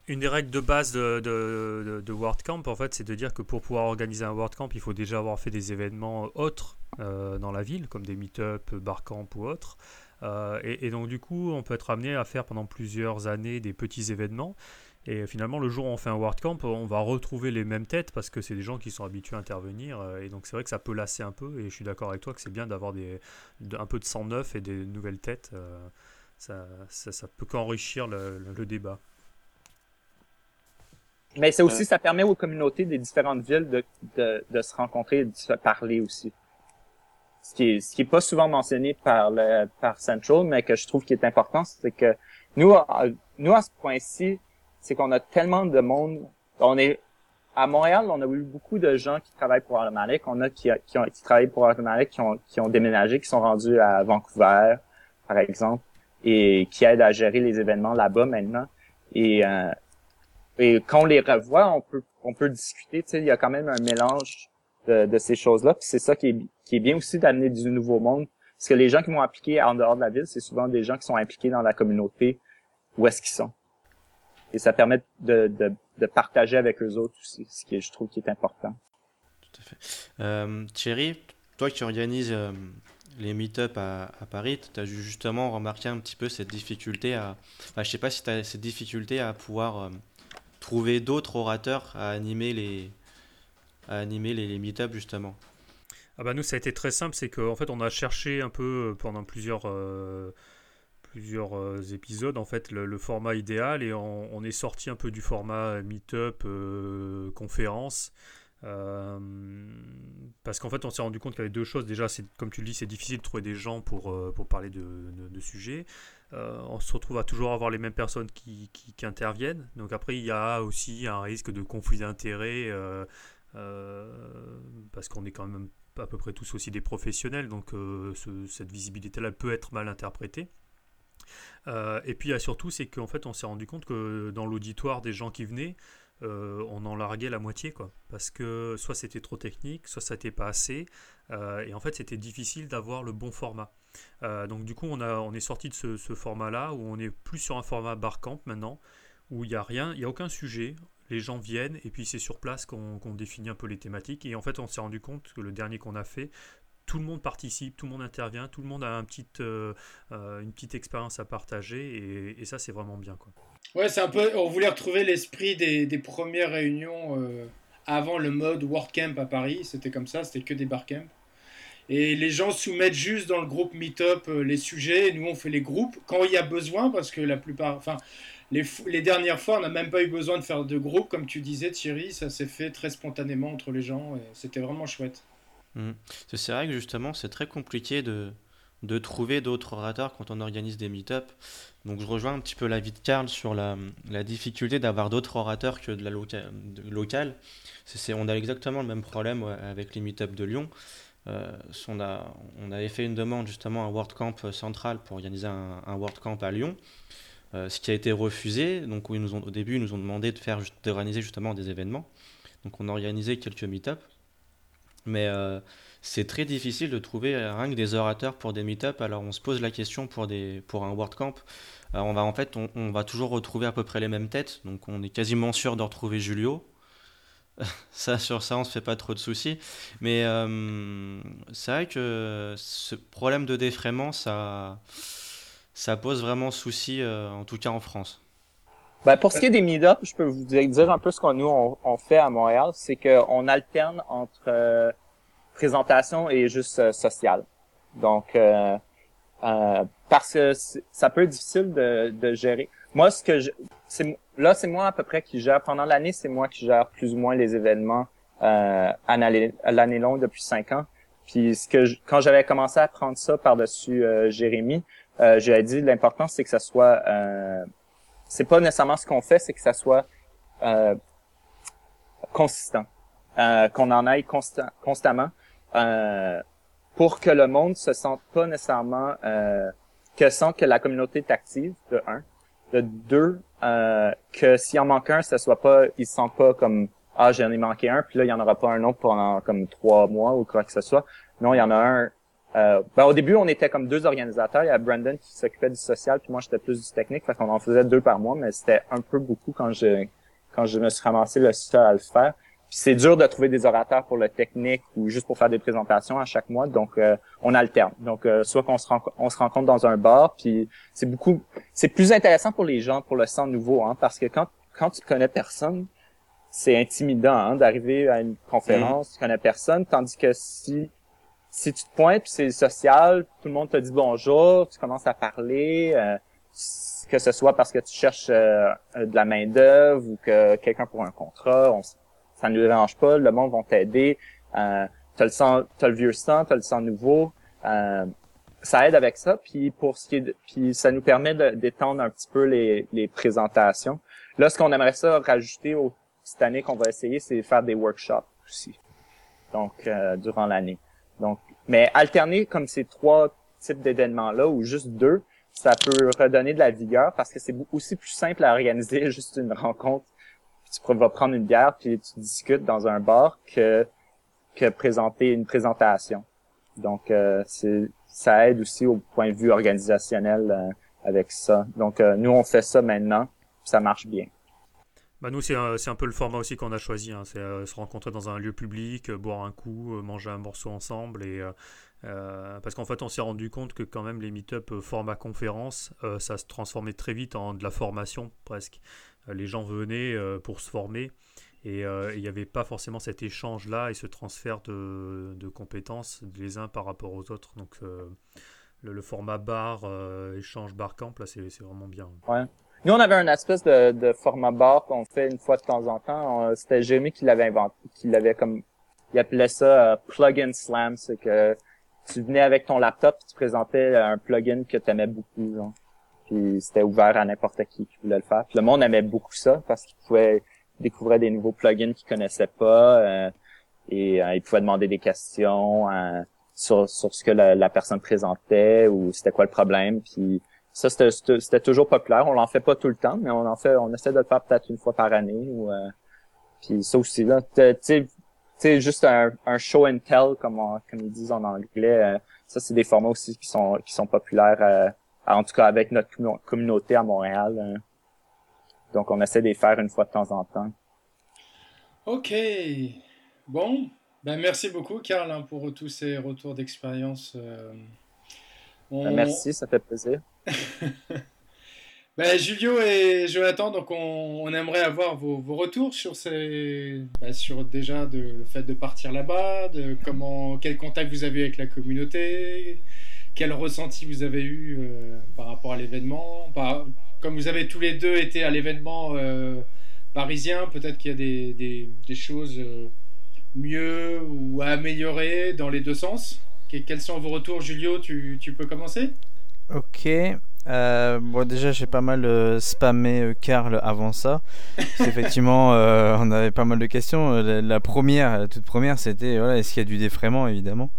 Une des règles de base de, de, WordCamp, c'est de dire que pour pouvoir organiser un WordCamp, il faut déjà avoir fait des événements autres euh, dans la ville, comme des meet-up, barcamp ou autres. Euh, et, donc, du coup, on peut être amené à faire pendant plusieurs années des petits événements. Et finalement, le jour où on fait un WordCamp, on va retrouver les mêmes têtes parce que c'est des gens qui sont habitués à intervenir. Euh, et donc, c'est vrai que ça peut lasser un peu. Et je suis d'accord avec toi que c'est bien d'avoir un peu de sang neuf et des nouvelles têtes. ça, ça, peut qu'enrichir le débat. Mais c'est aussi, ça permet aux communautés des différentes villes de, de, de, se rencontrer et de se parler aussi. Ce qui est, ce qui est pas souvent mentionné par le, par Central, mais que je trouve qui est important, c'est que nous, à, nous, à ce point-ci, c'est qu'on a tellement de monde. On est, à Montréal, on a eu beaucoup de gens qui travaillent pour Automatic. On a qui, qui, ont, qui travaillent pour Automatic, qui ont, qui ont déménagé, qui sont rendus à Vancouver, par exemple, et qui aident à gérer les événements là-bas maintenant. Et euh, et quand on les revoit, on peut on peut discuter. Tu sais, il y a quand même un mélange de, ces choses-là. Puis c'est ça qui est, qui est bien aussi d'amener du nouveau monde. Parce que les gens qui vont appliquer en dehors de la ville, c'est souvent des gens qui sont impliqués dans la communauté où est-ce qu'ils sont. Et ça permet de, de, de, partager avec eux autres aussi, ce qui je trouve qui est important. Tout à fait. Euh, Thierry, toi qui organises euh, les meet-up à, à, Paris, tu as justement remarqué un petit peu cette difficulté à... Enfin, je sais pas si tu as cette difficulté à pouvoir... Euh, trouver d'autres orateurs à animer les, à animer les, justement ah bah nous ça a été très simple, c'est qu'en fait on a cherché un peu euh, pendant plusieurs, euh, plusieurs euh, épisodes en fait le, format idéal et on, est sorti un peu du format meet-up conférence parce qu'en fait, on s'est rendu compte qu'il y avait deux choses. Déjà, c'est comme tu le dis, c'est difficile de trouver des gens pour, pour parler de, de, sujets. On se retrouve à toujours avoir les mêmes personnes qui, interviennent. Donc après, il y a aussi un risque de conflit d'intérêts parce qu'on est quand même à peu près tous aussi des professionnels, donc cette visibilité-là peut être mal interprétée. Euh, et puis surtout, c'est qu'en fait, on s'est rendu compte que dans l'auditoire des gens qui venaient, euh, on en larguait la moitié. Parce que soit c'était trop technique, soit ça n'était pas assez, euh, et en fait, c'était difficile d'avoir le bon format. Donc du coup, on, a, on est sorti de ce, format-là, où on est plus sur un format barcamp maintenant, où il n'y a rien, il n'y a aucun sujet, les gens viennent, et puis c'est sur place qu'on définit un peu les thématiques, et en fait, on s'est rendu compte que le dernier qu'on a fait, tout le monde participe, tout le monde intervient, tout le monde a euh, euh, une petite expérience à partager et, ça c'est vraiment bien quoi. Ouais, c'est un peu, on voulait retrouver l'esprit des, premières réunions euh, avant le mode WordCamp à Paris, c'était comme ça, c'était que des barcamps. Et les gens soumettent juste dans le groupe Meetup les sujets, et nous on fait les groupes quand il y a besoin parce que la plupart, enfin les, les dernières fois on n'a même pas eu besoin de faire de groupe comme tu disais Thierry, ça s'est fait très spontanément entre les gens et c'était vraiment chouette. Mm. C'est vrai que justement, c'est très compliqué de, de trouver d'autres orateurs quand on organise des meet-up. Donc je rejoins un petit peu l'avis de Karl sur la, la difficulté d'avoir d'autres orateurs que de la locale. On a exactement le même problème avec les meet-up de Lyon. Euh, on, avait fait une demande justement à WordCamp central pour organiser un, WordCamp à Lyon. Euh, ce qui a été refusé. Donc ils nous ont, au début, ils nous ont demandé de faire d'organiser justement des événements. Donc on a organisé quelques meet-up. Mais euh, c'est très difficile de trouver rien que des orateurs pour des meet-up. Alors on se pose la question pour, des, pour un WordCamp. Euh, on va en fait, on, va toujours retrouver à peu près les mêmes têtes. Donc on est quasiment sûr de retrouver Julio. (laughs) ça, sur ça, on se fait pas trop de soucis. Mais euh, c'est vrai que ce problème de défraiement, ça, ça pose vraiment souci, en tout cas en France. Ben, pour ce qui est des meet-up, je peux vous dire un peu ce qu'on nous on, fait à Montréal, c'est qu'on alterne entre euh, présentation et juste euh, social. Donc euh, euh, parce que ça peut être difficile de, de gérer. Moi, ce que je, là, c'est moi à peu près qui gère pendant l'année, c'est moi qui gère plus ou moins les événements euh, à l'année longue depuis cinq ans. Puis ce que quand j'avais commencé à prendre ça par dessus Jérémy, euh, j'avais dit l'important c'est que ça soit c'est pas nécessairement ce qu'on fait, c'est que ça soit euh, consistant, euh, qu'on en aille constant, constamment, euh, pour que le monde se sente pas nécessairement euh, que sent que la communauté est active, de un, de deux, euh, que s'il en manque un, ce soit pas, ils se sentent pas comme ah j'en ai manqué un, puis là il y en aura pas un autre pendant comme trois mois ou quoi que ce soit. Non, il y en a un euh, ben, au début, on était comme deux organisateurs. Il y a Brandon qui s'occupait du social, puis moi j'étais plus du technique. Fait qu'on en faisait deux par mois, mais c'était un peu beaucoup quand je quand je me suis ramassé le seul à le faire. C'est dur de trouver des orateurs pour le technique ou juste pour faire des présentations à chaque mois. Donc euh, on alterne. Donc euh, soit qu'on se on se rencontre dans un bar, puis c'est beaucoup c'est plus intéressant pour les gens pour le sang nouveau, hein, parce que quand quand tu connais personne, c'est intimidant hein, d'arriver à une conférence, tu connais personne, tandis que si si tu te pointes, puis c'est social, tout le monde te dit bonjour, tu commences à parler, euh, que ce soit parce que tu cherches euh, de la main d'œuvre ou que quelqu'un pour un contrat, on, ça ne nous dérange pas, le monde va t'aider. Euh, t'as le sang, t'as le vieux sang, t'as le sang nouveau. Euh, ça aide avec ça, puis pour ce qui est, puis ça nous permet d'étendre un petit peu les, les présentations. Là, ce qu'on aimerait ça rajouter au, cette année qu'on va essayer, c'est faire des workshops aussi. Donc durant l'année. Donc mais alterner comme ces trois types d'événements-là, ou juste deux, ça peut redonner de la vigueur parce que c'est aussi plus simple à organiser (laughs) juste une rencontre. Tu vas prendre une bière puis tu discutes dans un bar que que présenter une présentation. Donc euh, ça aide aussi au point de vue organisationnel euh, avec ça. Donc euh, nous on fait ça maintenant, ça marche bien. Bah nous, c'est un, un, peu le format aussi qu'on a choisi. Hein. C'est se rencontrer dans un lieu public, boire un coup, manger un morceau ensemble. Et, parce qu'en fait, on s'est rendu compte que quand même les meet-up format conférence, ça se transformait très vite en de la formation presque. Les gens venaient pour se former. Et il n'y avait pas forcément cet échange-là et ce transfert de, de, compétences les uns par rapport aux autres. Donc le, le, format bar, échange bar camp, là, c'est vraiment bien. Ouais. Nous, on avait un espèce de, de format bar qu'on fait une fois de temps en temps. C'était Jérémy qui l'avait inventé, qui l'avait comme, il appelait ça euh, plug-in slam, c'est que tu venais avec ton laptop et tu présentais un plugin que tu aimais beaucoup. Genre. Puis c'était ouvert à n'importe qui qui voulait le faire. Puis le monde aimait beaucoup ça parce qu'il pouvait découvrir des nouveaux plugins qu'ils connaissaient pas euh, et euh, il pouvait demander des questions euh, sur, sur ce que la, personne présentait ou c'était quoi le problème. Puis ça c'était toujours populaire. On l'en fait pas tout le temps, mais on en fait, on essaie de le faire peut-être une fois par année. Ou, puis ça aussi là, tu sais, juste un, un, show and tell comme comme ils disent en anglais. ça c'est des formats aussi qui sont qui sont populaires en tout cas avec notre communauté à Montréal. Hein. Donc on essaie de les faire une fois de temps en temps. Ok. Bon, ben merci beaucoup Karl hein, pour tous ces retours d'expérience. Euh. Ben, merci, ça fait plaisir. (laughs) ben, Julio et Jonathan, donc on, aimerait avoir vos, retours sur ces, ben, sur déjà de, le fait de partir là-bas, de comment, quel contact vous avez avec la communauté, quel ressenti vous avez eu euh, par rapport à l'événement Comme vous avez tous les deux été à l'événement euh, parisien, peut-être qu'il y a des, choses euh, mieux ou à améliorer dans les deux sens? quels sont vos retours, Julio? Tu, peux commencer? Ok. bon, déjà, j'ai pas mal spammé Karl avant ça. Effectivement, (laughs) on avait pas mal de questions. La, première, la toute première, c'était voilà, est-ce qu'il y a du défraiement, évidemment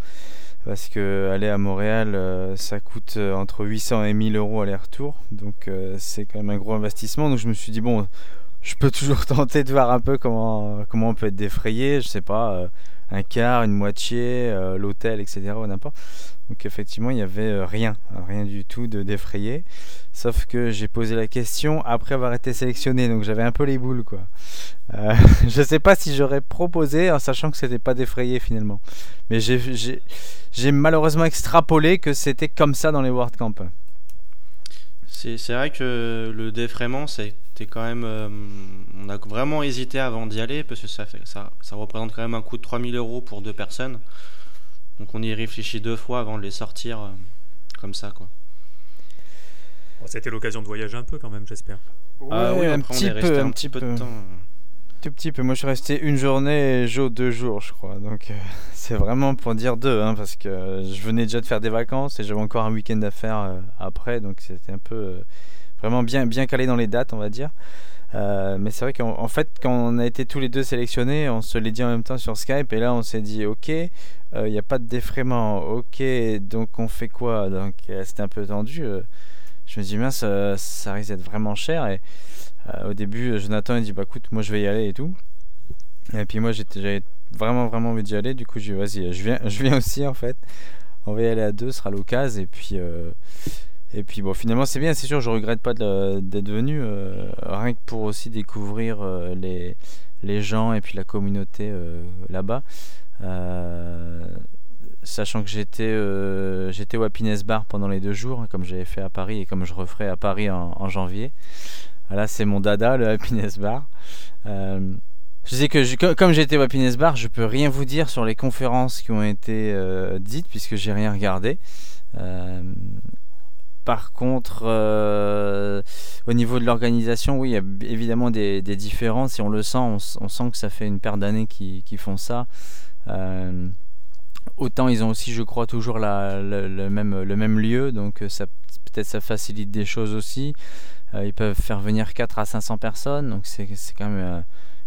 parce que aller à Montréal, euh, ça coûte euh, entre 800 et 1000 euros aller-retour, donc euh, c'est quand même un gros investissement. Donc je me suis dit bon, je peux (laughs) toujours tenter de voir un peu comment comment on peut être défrayé, je sais pas, un quart, une moitié, l'hôtel, etc. ou n'importe. Donc effectivement, il n'y avait rien, rien du tout de défrayé. Sauf que j'ai posé la question après avoir été sélectionné, donc j'avais un peu les boules quoi. Euh, (laughs) je sais pas si j'aurais proposé en sachant que c'était pas défrayé finalement. Mais j'ai malheureusement extrapolé que c'était comme ça dans les World Camp. C'est vrai que le défraiement, c'était quand même. Euh, on a vraiment hésité avant d'y aller parce que ça, ça représente quand même un coût de 3000 euros pour deux personnes. Donc on y réfléchit deux fois avant de les sortir euh, comme ça quoi. C'était l'occasion de voyager un peu quand même, j'espère. ah oui, un petit peu, un petit peu de temps. Tout petit peu. Moi, je suis resté une journée et Joe deux jours, je crois. Donc, euh, (laughs) c'est vraiment pour dire deux, hein, parce que je venais déjà de faire des vacances et j'avais encore un week-end à faire euh, après. Donc, c'était un peu euh, vraiment bien, bien calé dans les dates, on va dire. mais c'est vrai qu'en fait, quand on a été tous les deux sélectionnés, on se l'est dit en même temps sur Skype. Et là, on s'est dit, ok, il n'y a pas de défraiement. Ok, donc on fait quoi? Donc, c'était un peu tendu je me dis mince ça, ça risque d'être vraiment cher. Et euh, au début Jonathan il dit bah écoute moi je vais y aller et tout. Et puis moi j'avais vraiment vraiment envie d'y aller. Du coup je dis vas-y je viens (laughs) je viens aussi en fait. On va y aller à deux ce sera l'occasion. Et puis euh, et puis bon finalement c'est bien c'est sûr je regrette pas d'être venu euh, rien que pour aussi découvrir les les gens et puis la communauté là-bas sachant que j'étais euh, j'étais au Bar pendant les deux jours, comme j'avais fait à Paris et comme je referai à Paris en, janvier. Là, c'est mon dada, le Happiness Bar. Euh, je sais que comme j'étais au Happiness Bar, je peux rien vous dire sur les conférences qui ont été euh, dites puisque j'ai rien regardé. par contre, au niveau de l'organisation, oui, il y a évidemment des, différences et on le sent. On, sent que ça fait une paire d'années qu'ils font ça. Autant ils ont aussi, je crois, toujours le, même, lieu, donc euh, peut-être ça facilite des choses aussi. Euh, ils peuvent faire venir 4 à 500 personnes, donc c'est quand même euh,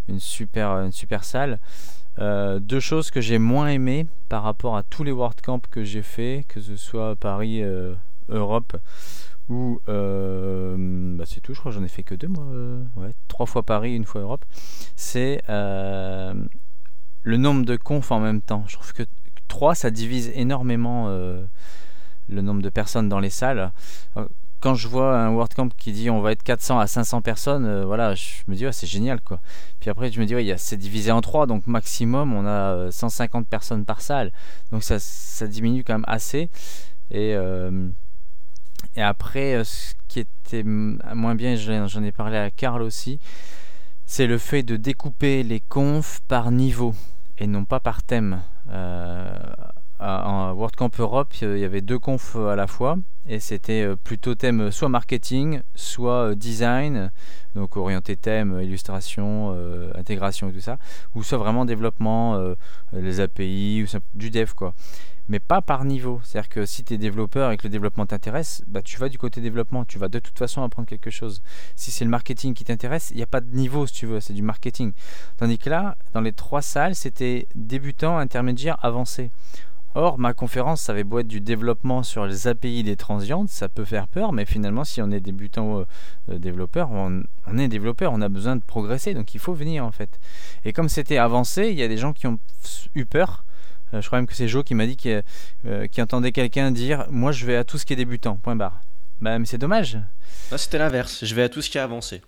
une, super, une super salle. deux choses que j'ai moins aimé par rapport à tous les World Camp que j'ai fait, que ce soit Paris, Europe ou bah c'est tout, je crois j'en ai fait que deux moi, trois fois Paris, une fois Europe. C'est le nombre de confs en même temps. Je trouve que 3, ça divise énormément euh, le nombre de personnes dans les salles. Euh, quand je vois un WordCamp qui dit on va être 400 à 500 personnes, euh, voilà, je me dis c'est génial quoi. Puis après je me dis ouais, c'est divisé en 3, donc maximum on a 150 personnes par salle, donc ça, ça diminue quand même assez. Et, et après ce qui était moins bien, j'en ai parlé à Karl aussi, c'est le fait de découper les confs par niveau et non pas par thème. Euh, en World Camp Europe, il y avait deux confs à la fois et c'était plutôt thème soit marketing, soit design, donc orienté thème, illustration, intégration et tout ça, ou soit vraiment développement, les API du dev quoi mais pas par niveau. C'est-à-dire que si tu es développeur et que le développement t'intéresse, bah, tu vas du côté développement, tu vas de toute façon apprendre quelque chose. Si c'est le marketing qui t'intéresse, il n'y a pas de niveau si tu veux, c'est du marketing. Tandis que là, dans les trois salles, c'était débutant, intermédiaire, avancé. Or, ma conférence, ça avait beau être du développement sur les API des transientes, ça peut faire peur, mais finalement, si on est débutant euh, euh, développeur, on, on, est développeur, on a besoin de progresser, donc il faut venir en fait. Et comme c'était avancé, il y a des gens qui ont eu peur je crois même que c'est Joe qui m'a dit qu'il euh, entendait quelqu'un dire Moi, je vais à tout ce qui est débutant, point barre. Bah, mais c'est dommage. c'était l'inverse. Je vais à tout ce qui est avancé.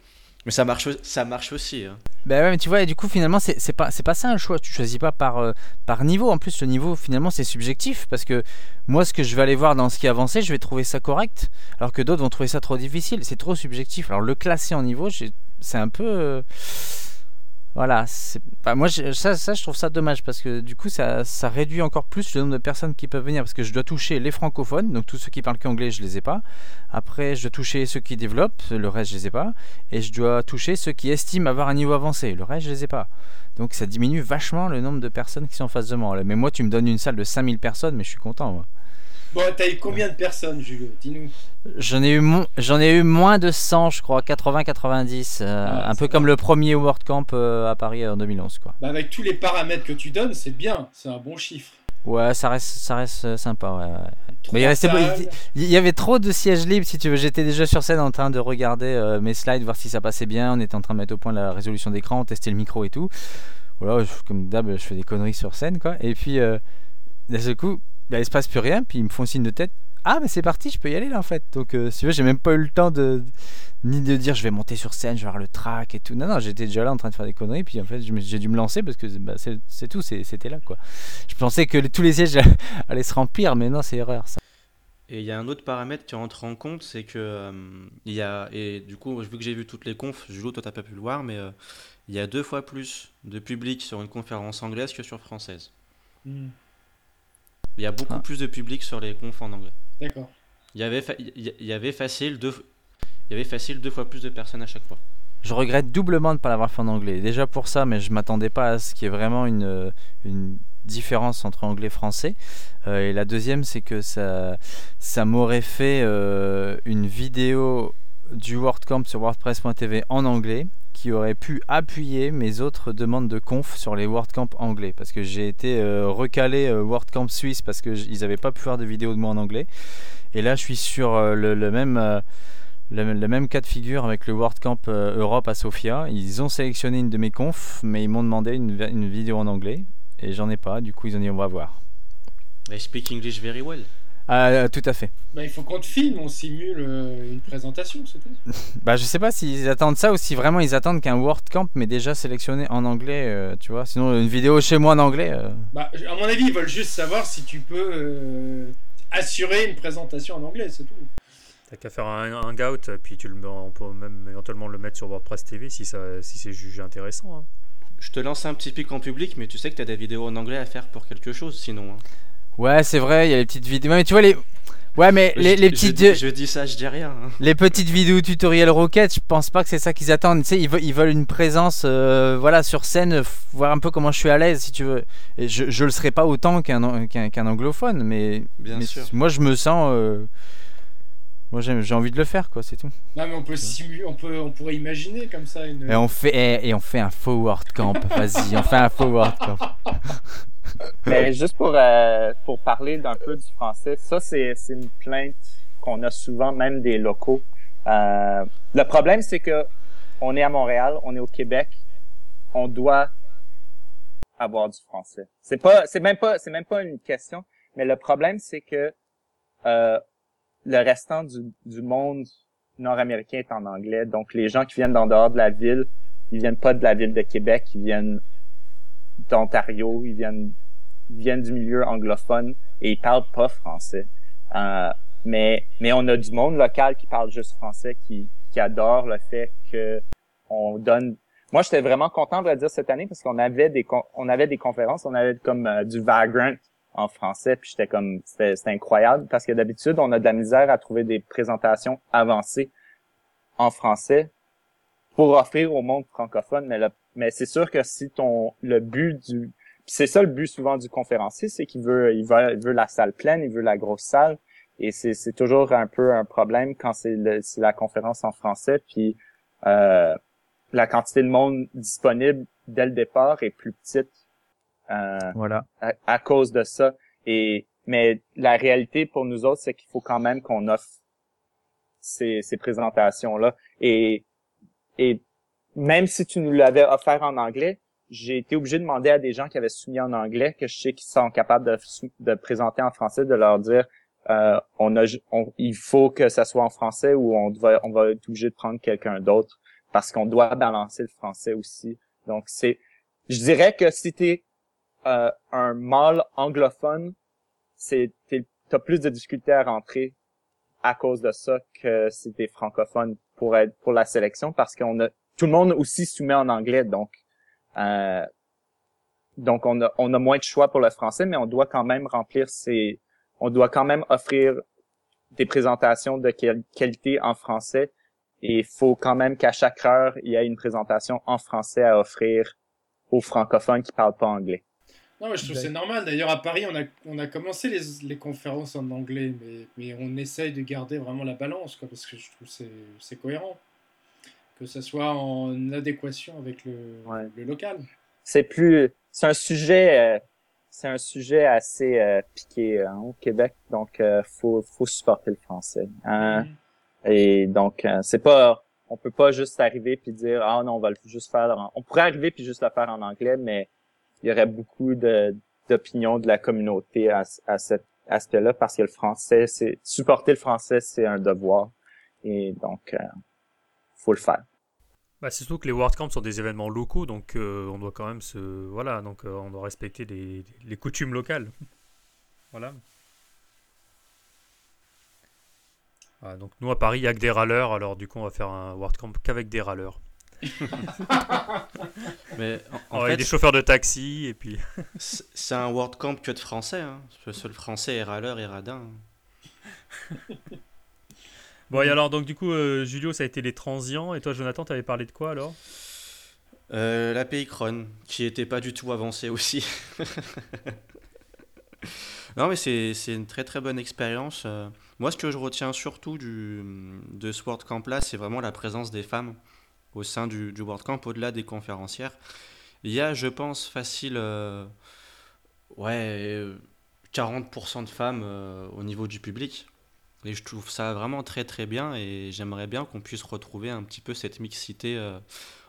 Mais ça marche, ça marche aussi. Hein. Bah ouais, mais tu vois, et du coup, finalement, c'est pas, pas ça un choix. Tu choisis pas par, euh, par niveau. En plus, le niveau, finalement, c'est subjectif. Parce que moi, ce que je vais aller voir dans ce qui est avancé, je vais trouver ça correct. Alors que d'autres vont trouver ça trop difficile. C'est trop subjectif. Alors, le classer en niveau, c'est un peu. Voilà, c'est moi ça, ça je trouve ça dommage parce que du coup ça, réduit encore plus le nombre de personnes qui peuvent venir parce que je dois toucher les francophones, donc tous ceux qui parlent qu'anglais je les ai pas. Après je dois toucher ceux qui développent, le reste je les ai pas. Et je dois toucher ceux qui estiment avoir un niveau avancé, le reste je les ai pas. Donc ça diminue vachement le nombre de personnes qui sont en face de moi. Mais moi tu me donnes une salle de 5000 personnes, mais je suis content. Bon, t'as eu combien de personnes, Julio Dis-nous. J'en ai, eu j'en ai eu moins de 100, je crois, 80-90. Euh, ah, un peu comme le premier World Camp euh, à Paris en 2011. Quoi. Bah avec tous les paramètres que tu donnes, c'est bien, c'est un bon chiffre. Ouais, ça reste, ça reste euh, sympa. Ouais, Mais il, y avait trop de sièges libres, si tu veux. J'étais déjà sur scène en train de regarder mes slides, voir si ça passait bien. On était en train de mettre au point la résolution d'écran, tester le micro et tout. Voilà, comme d'hab, je fais des conneries sur scène, quoi. Et puis, d'un seul coup, bah, il se passe plus rien, puis ils me font signe de tête. Ah, mais c'est parti, je peux y aller là en fait. Donc, euh, si tu veux, j'ai même pas eu le temps de ni de dire je vais monter sur scène, je vais avoir le track et tout. Non, non, j'étais déjà là en train de faire des conneries, puis en fait, j'ai dû me lancer parce que bah, c'est tout, c'était là quoi. Je pensais que tous les sièges (laughs) allaient se remplir, mais non, c'est erreur ça. Et il y a un autre paramètre qui rentre en compte, c'est que euh, il y a et du coup, vu que j'ai vu toutes les confs, Julo, toi t'as pas pu le voir, mais euh, il y a deux fois plus de public sur une conférence anglaise que sur française. Hmm. Il y a beaucoup ah. plus de public sur les confs en anglais. D'accord. Il y avait, il y avait facile deux, il y avait facile deux fois plus de personnes à chaque fois. Je regrette doublement de ne pas l'avoir fait en anglais. Déjà pour ça, mais je m'attendais pas à ce qu'il y ait vraiment une, une différence entre anglais et français. Euh, et la deuxième, c'est que ça, ça m'aurait fait euh, une vidéo du WordCamp sur WordPress.tv en anglais qui aurait pu appuyer mes autres demandes de conf sur les WordCamp anglais. Parce que j'ai été euh, recalé euh, WordCamp suisse parce qu'ils n'avaient pas pu faire de vidéos de moi en anglais. Et là je suis sur euh, le, même le, même cas de figure avec le WordCamp Europe à Sofia. Ils ont sélectionné une de mes confs mais ils m'ont demandé une, une vidéo en anglais. Et j'en ai pas. Du coup ils ont dit on va voir. I speak English very well ah, euh, tout à fait. Bah, il faut qu'on te filme, on simule euh, une présentation, c'est tout. (laughs) bah, je sais pas s'ils attendent ça ou si vraiment ils attendent qu'un WordCamp mais déjà sélectionné en anglais, euh, tu vois. Sinon, une vidéo chez moi en anglais. Bah, à mon avis, ils veulent juste savoir si tu peux assurer une présentation en anglais, c'est tout. T'as qu'à faire un hangout, puis tu le, on peut même éventuellement le mettre sur WordPress TV si, ça, si c'est jugé intéressant. Hein. Je te lance un petit pic en public, mais tu sais que tu as des vidéos en anglais à faire pour quelque chose sinon. Hein. Ouais, c'est vrai, il y a les petites vidéos. mais tu vois, les. Ouais, mais les, les petites. Je, dis ça, je dis rien. Hein. Les petites vidéos tutoriels Rocket, je pense pas que c'est ça qu'ils attendent. Tu sais, ils, veulent, ils veulent une présence euh, voilà, sur scène, voir un peu comment je suis à l'aise, si tu veux. Et je, je le serai pas autant qu'un qu'un anglophone, mais, Bien sûr. moi je me sens. Euh, moi j'ai envie de le faire, quoi, c'est tout. Non, mais on peut simuler, on, peut, on pourrait imaginer comme ça une. Et on fait, et, on fait un forward camp, vas-y, on fait un forward camp. (laughs) Mais juste pour, euh, pour parler d'un peu du français, ça, c'est, c'est une plainte qu'on a souvent, même des locaux. Euh, le problème, c'est que on est à Montréal, on est au Québec, on doit avoir du français. C'est pas, c'est même pas, c'est même pas une question. Mais le problème, c'est que euh, le restant du, du monde nord-américain est en anglais. Donc, les gens qui viennent d'en dehors de la ville, ils viennent pas de la ville de Québec, ils viennent d'Ontario, ils viennent, viennent du milieu anglophone et ils parlent pas français. Euh, mais, mais on a du monde local qui parle juste français, qui, qui adore le fait que on donne. Moi, j'étais vraiment content de le dire cette année parce qu'on avait des on avait des conférences, on avait comme euh, du Vagrant en français. Puis j'étais comme, c'était incroyable parce que d'habitude, on a de la misère à trouver des présentations avancées en français pour offrir au monde francophone. Mais, mais c'est sûr que si ton le but du c'est ça le but souvent du conférencier, c'est qu'il veut, il veut, il veut la salle pleine, il veut la grosse salle. Et c'est toujours un peu un problème quand c'est la conférence en français. Puis euh, la quantité de monde disponible dès le départ est plus petite. Euh, voilà. À, cause de ça. Et mais la réalité pour nous autres, c'est qu'il faut quand même qu'on offre ces, ces présentations là. Et et même si tu nous l'avais offert en anglais, j'ai été obligé de demander à des gens qui avaient soumis en anglais, que je sais qu'ils sont capables de, de présenter en français, de leur dire euh, on a, il faut que ça soit en français ou on va, on va être obligé de prendre quelqu'un d'autre parce qu'on doit balancer le français aussi. Donc c'est, je dirais que si t'es euh, un mâle anglophone, c'est, t'as plus de difficultés à rentrer à cause de ça que si t'es francophone pour pour la sélection parce qu'on a tout le monde aussi soumet en anglais donc euh, donc on a, on a moins de choix pour le français, mais on doit quand même remplir ces, on doit quand même offrir des présentations de qualité en français. Et il faut quand même qu'à chaque heure, il y ait une présentation en français à offrir aux francophones qui parlent pas anglais. Non, mais je trouve c'est normal. D'ailleurs, à Paris, on a, on a commencé les, les conférences en anglais, mais, mais on essaye de garder vraiment la balance, quoi, parce que je trouve c'est c'est cohérent que ce soit en adéquation avec le, le local. C'est plus, c'est un sujet, euh, c'est un sujet assez euh, piqué hein, au Québec, donc euh, faut faut supporter le français. Hein? Mm-hmm. Et donc c'est pas, on peut pas juste arriver puis dire ah non on va juste faire, on pourrait arriver puis juste le faire en anglais, mais il y aurait beaucoup d'opinions de la communauté à, cet aspect-là parce que le français, c'est supporter le français, c'est un devoir. Et donc, faut le faire. Bah, c'est surtout que les WordCamps sont des événements locaux, donc euh, on doit quand même se. Voilà, donc euh, on doit respecter les, coutumes locales. voilà. Ah, donc nous à Paris, il n'y a que des râleurs, alors du coup on va faire un WordCamp qu'avec des râleurs. (laughs) Mais en, fait, il y a des chauffeurs de taxi et puis. (laughs) c'est un WordCamp que de français, hein. Le seul français est râleur et radin. (laughs) Bon, et alors, donc, du coup, euh, Julio, ça a été les transients. Et toi, Jonathan, t'avais parlé de quoi alors? Euh, La pays qui était pas du tout avancée aussi. non, mais c'est une très très bonne expérience. Euh. moi, ce que je retiens surtout du, de ce WordCamp là, c'est vraiment la présence des femmes au sein du, du WordCamp, au-delà des conférencières. Il y a, je pense, facile. ouais. 40% de femmes au niveau du public. Et je trouve ça vraiment très très bien et j'aimerais bien qu'on puisse retrouver un petit peu cette mixité euh,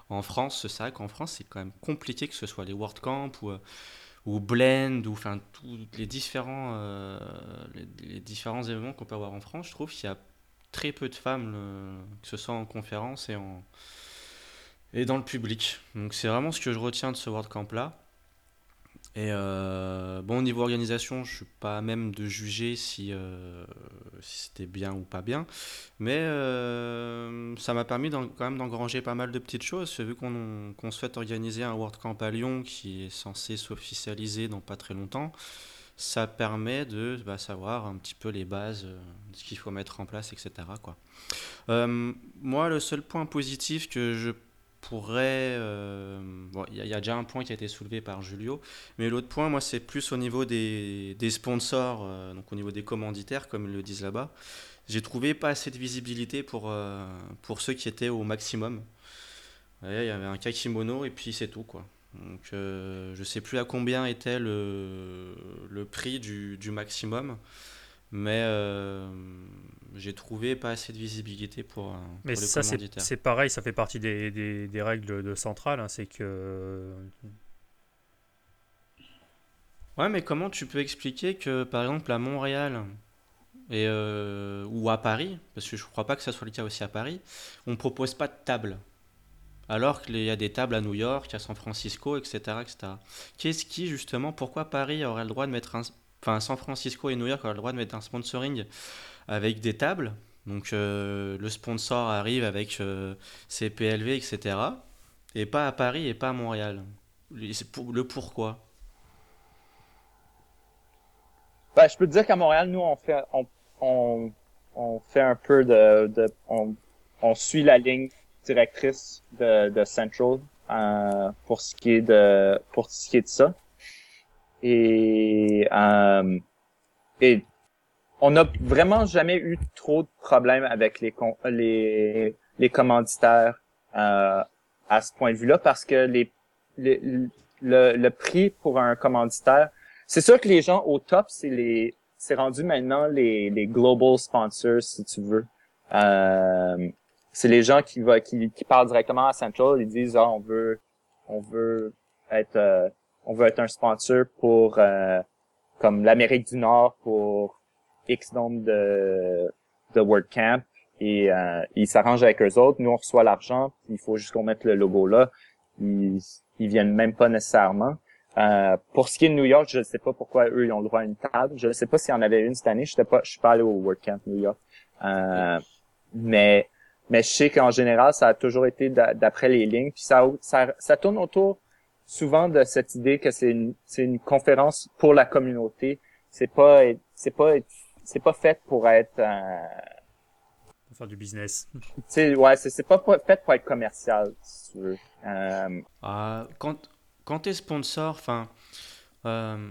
en France. C'est vrai qu'en France, c'est quand même compliqué que ce soit les WordCamp ou, euh, ou Blend ou enfin tous les différents, euh, les, différents événements qu'on peut avoir en France. Je trouve qu'il y a très peu de femmes, que ce soit en conférence et, en, et dans le public. Donc c'est vraiment ce que je retiens de ce WordCamp là. Et euh, bon, au niveau organisation, je suis pas même de juger si, euh, si c'était bien ou pas bien, mais euh, ça m'a permis quand même d'engranger pas mal de petites choses. Vu qu'on qu'on souhaite organiser un WordCamp à Lyon qui est censé s'officialiser dans pas très longtemps, ça permet de bah, savoir un petit peu les bases ce qu'il faut mettre en place, etc. Quoi. moi, le seul point positif que je pourrait. Euh, bon, il y, a déjà un point qui a été soulevé par Julio, mais l'autre point, moi, c'est plus au niveau des, des sponsors, euh, donc au niveau des commanditaires, comme ils le disent là-bas. J'ai trouvé pas assez de visibilité pour, euh, pour ceux qui étaient au maximum. Il y avait un kakimono et puis c'est tout, quoi. Donc, je sais plus à combien était le, le prix du, du maximum, mais j'ai trouvé pas assez de visibilité pour, pour Mais ça, c'est pareil, ça fait partie des, des, des règles de centrale. Hein, c'est que. Ouais, mais comment tu peux expliquer que, par exemple, à Montréal et, euh, ou à Paris, parce que je crois pas que ça soit le cas aussi à Paris, on propose pas de table alors qu'il y a des tables à New York, à San Francisco, etc. etc. Qu'est-ce qui, justement, pourquoi Paris aurait le droit de mettre un... Enfin, San Francisco et New York auraient le droit de mettre un sponsoring avec des tables. Donc euh, le sponsor arrive avec euh, ses PLV, etc. Et pas à Paris et pas à Montréal. Le pourquoi? Ben, je peux te dire qu'à Montréal, nous, on fait, on, fait un peu de, on, suit la ligne directrice de, de Central euh, pour ce qui est de pour ce qui est de ça. Et euh, et on n'a vraiment jamais eu trop de problèmes avec les les les commanditaires euh, à ce point de vue-là parce que les, le, le prix pour un commanditaire c'est sûr que les gens au top, c'est les, c'est rendu maintenant les, les global sponsors, si tu veux. Euh, c'est les gens qui va, qui, qui parlent directement à Central. Ils disent, ah, on veut, on veut être, euh, on veut être un sponsor pour, euh, comme l'Amérique du Nord pour X nombre de, de WordCamp. Et euh, ils s'arrangent avec eux autres. Nous, on reçoit l'argent. Il faut juste qu'on mette le logo là. Ils, ils viennent même pas nécessairement. Euh, pour ce qui est de New York, je ne sais pas pourquoi eux ils ont le droit à une table. Je ne sais pas s'il y en avait une cette année. Je pas, suis pas allé au WordCamp New York. Euh, mais mais je sais qu'en général, ça a toujours été d'après les lignes. Puis ça, ça, ça tourne autour souvent de cette idée que c'est une, c'est une conférence pour la communauté. C'est pas, c'est pas, c'est pas fait pour être. Euh, pour faire du business. (laughs) Tu ouais, c'est, c'est pas fait pour être commercial, si tu veux. Euh, ah, quand quand tu es sponsor, enfin, euh,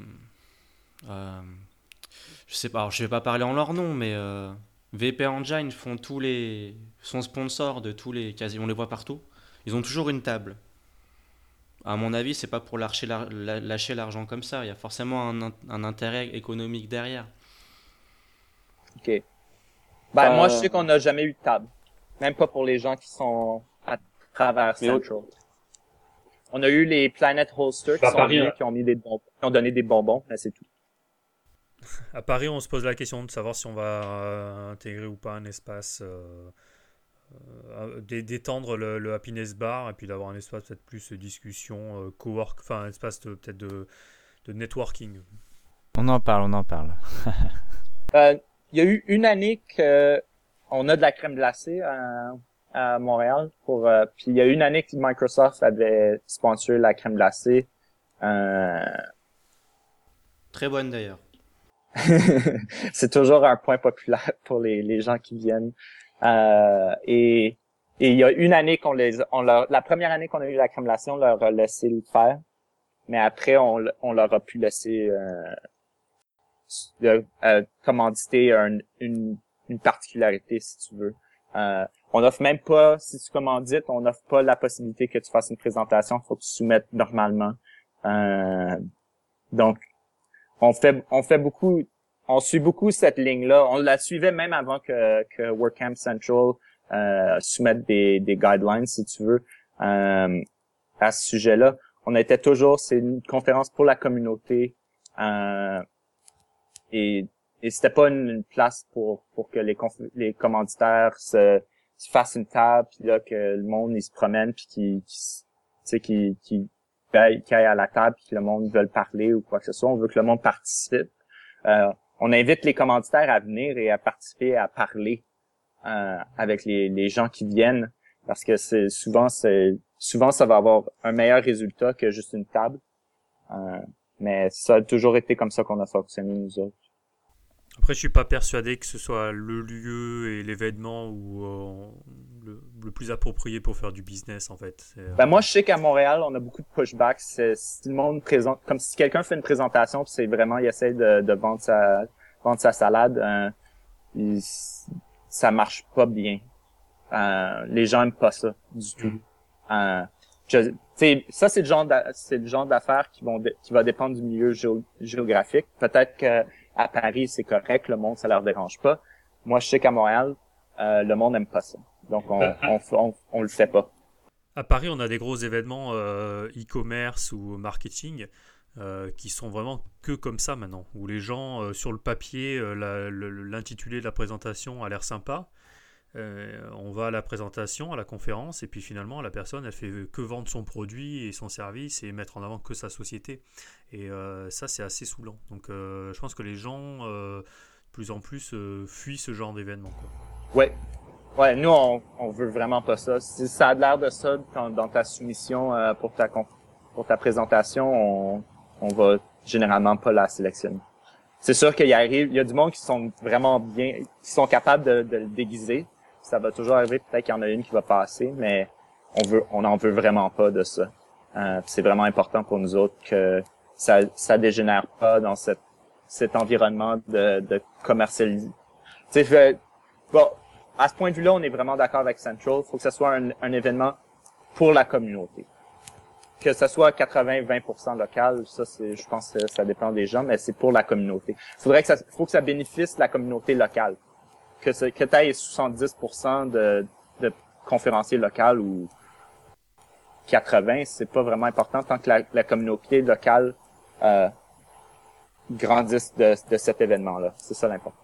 euh, je sais pas, alors je vais pas parler en leur nom, mais euh, VP Engine font tous les, sont sponsors de tous les, quasi, on les voit partout. Ils ont toujours une table. À mon avis, c'est pas pour lâcher l'argent comme ça. Il y a forcément un, un intérêt économique derrière. Ok. Ben, moi, je sais qu'on n'a jamais eu de table. Même pas pour les gens qui sont à travers Central. On a eu les Planet Holster qui, sont qui ont mis des bonbons, qui ont donné des bonbons, mais c'est tout. À Paris, on se pose la question de savoir si on va euh, intégrer ou pas un espace, euh, d'étendre le, happiness bar et puis d'avoir un espace peut-être plus de discussion, co-work, enfin un espace peut-être de, de, networking. On en parle, on en parle. (laughs) Il y a eu une année qu'on a de la crème glacée à Montréal pour euh, puis il y a une année que Microsoft avait sponsorisé la crème glacée. Euh... Très bonne d'ailleurs. (laughs) c'est toujours un point populaire pour les, les gens qui viennent. Euh, et, et il y a une année qu'on les on leur la première année qu'on a eu la crème glacée, on leur a laissé le faire. Mais après on, on leur a pu laisser euh, euh commanditer une, une particularité si tu veux. Euh, on offre même pas, si tu commandites, on n'offre pas la possibilité que tu fasses une présentation, faut que tu soumettes normalement. Euh, donc, on fait, on fait beaucoup, on suit beaucoup cette ligne-là. On la suivait même avant que, que WordCamp Central euh, soumette des, des guidelines, si tu veux, euh, à ce sujet-là. On était toujours, c'est une conférence pour la communauté. Euh, et et c'était pas une, place pour pour que les les commanditaires se, se fassent une table puis là que le monde il se promène puis qui tu qui qui aille à la table puis que le monde veut parler ou quoi que ce soit on veut que le monde participe euh, on invite les commanditaires à venir et à participer à parler euh, avec les, gens qui viennent parce que c'est souvent c'est souvent ça va avoir un meilleur résultat que juste une table. Euh, mais ça a toujours été comme ça qu'on a fonctionné nous autres après, je suis pas persuadé que ce soit le lieu et l'événement où euh, le, plus approprié pour faire du business en fait. Euh, ben moi, je sais qu'à Montréal, on a beaucoup de pushbacks. Si le monde présente, comme si quelqu'un fait une présentation, c'est vraiment il essaie de, de, vendre sa vendre sa salade, euh, ça marche pas bien. Euh, les gens aiment pas ça du tout. Euh, ça c'est le genre c'est le genre d'affaires qui vont qui va dépendre du milieu géographique. Peut-être que à Paris, c'est correct, le monde, ça leur dérange pas. Moi, je sais qu'à Montréal, euh, le monde n'aime pas ça. Donc, (laughs) on, on, on, le fait pas. À Paris, on a des gros événements euh, e-commerce ou marketing euh, qui sont vraiment que comme ça maintenant, où les gens, sur le papier, l'intitulé de la présentation a l'air sympa. On va à la présentation, à la conférence, et puis finalement, la personne, elle fait que vendre son produit et son service et mettre en avant que sa société. Et euh, ça, c'est assez saoulant. Donc, euh, je pense que les gens, euh, de plus en plus, fuient ce genre d'événement. Ouais. Ouais, nous, on, on veut vraiment pas ça. Si ça a l'air de ça dans ta soumission pour ta pour ta présentation, on, on va généralement pas la sélectionner. c'est sûr qu'il arrive, il y a du monde qui sont vraiment bien, qui sont capables de, de le déguiser. Ça va toujours arriver, peut-être qu'il y en a une qui va passer, mais on veut, on n'en veut vraiment pas de ça. Euh, c'est vraiment important pour nous autres que ça, ça dégénère pas dans cette, cet environnement de, de commercialisation. Bon, à ce point de vue-là, on est vraiment d'accord avec Central. Il faut que ce soit un, un événement pour la communauté que ce soit 80-20% local, ça c'est, je pense que ça dépend des gens, mais c'est pour la communauté. Il faudrait que ça, faut que ça bénéficie la communauté locale. Que que tu aies 70% de, conférenciers locaux ou 80, c'est pas vraiment important tant que la, communauté locale euh, grandisse de, cet événement-là. C'est ça l'important.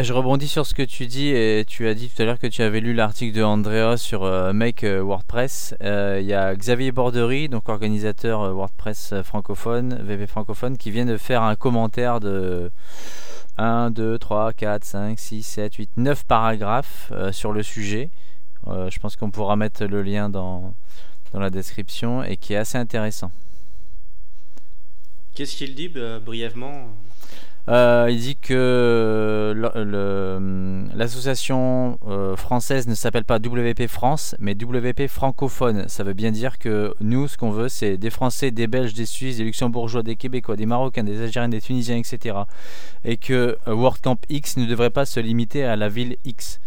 Je rebondis sur ce que tu dis et tu as dit tout à l'heure que tu avais lu l'article de Andrea sur euh, Make euh, WordPress. Il y a Xavier Bordery, donc organisateur WordPress francophone, VV francophone, qui vient de faire un commentaire de 1, 2, 3, 4, 5, 6, 7, 8, 9 paragraphes sur le sujet. je pense qu'on pourra mettre le lien dans, la description et qui est assez intéressant. Qu'est-ce qu'il dit brièvement? Euh, il dit que l'association euh, française ne s'appelle pas WP France, mais WP francophone. Ça veut bien dire que nous, ce qu'on veut, c'est des Français, des Belges, des Suisses, des Luxembourgeois, des Québécois, des Marocains, des Algériens, des Tunisiens, etc. Et que euh, WordCamp X ne devrait pas se limiter à la ville X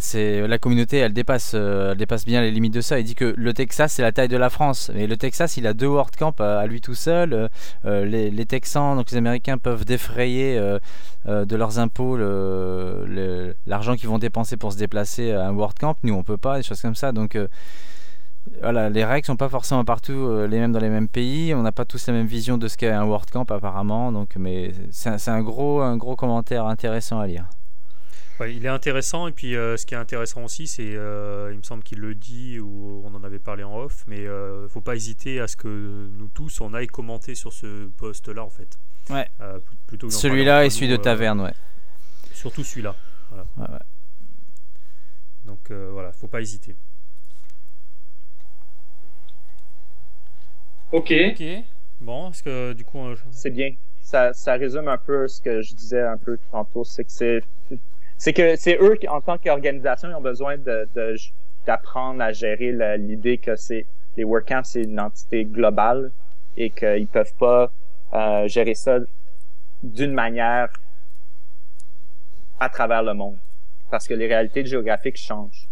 c'est la communauté, elle dépasse, euh, dépasse bien les limites de ça. Il dit que le Texas c'est la taille de la France, mais le Texas il a deux WordCamp à, lui tout seul. Euh, les, Texans, donc les Américains peuvent défrayer euh, de leurs impôts l'argent qu'ils vont dépenser pour se déplacer à un WordCamp. Nous on peut pas, des choses comme ça. Donc voilà, les règles sont pas forcément partout les mêmes dans les mêmes pays. On n'a pas tous la même vision de ce qu'est un WordCamp apparemment. Donc, mais c'est un gros, un gros commentaire intéressant à lire il est intéressant et puis euh, ce qui est intéressant aussi, c'est, euh, il me semble qu'il le dit ou on en avait parlé en off, mais euh, faut pas hésiter à ce que nous tous on aille commenter sur ce post-là en fait. Ouais. plutôt celui-là et celui de Taverne, ouais. Surtout celui-là. Voilà. Ouais, ouais. Donc voilà, faut pas hésiter. Ok. Ok. Bon, est-ce que du coup. C'est bien. Ça, ça résume un peu ce que je disais un peu tantôt, c'est que c'est c'est que c'est eux qui, en tant qu'organisation, ils ont besoin de, d'apprendre à gérer l'idée que c'est les WordCamps, c'est une entité globale et qu'ils peuvent pas euh, gérer ça d'une manière à travers le monde parce que les réalités géographiques changent.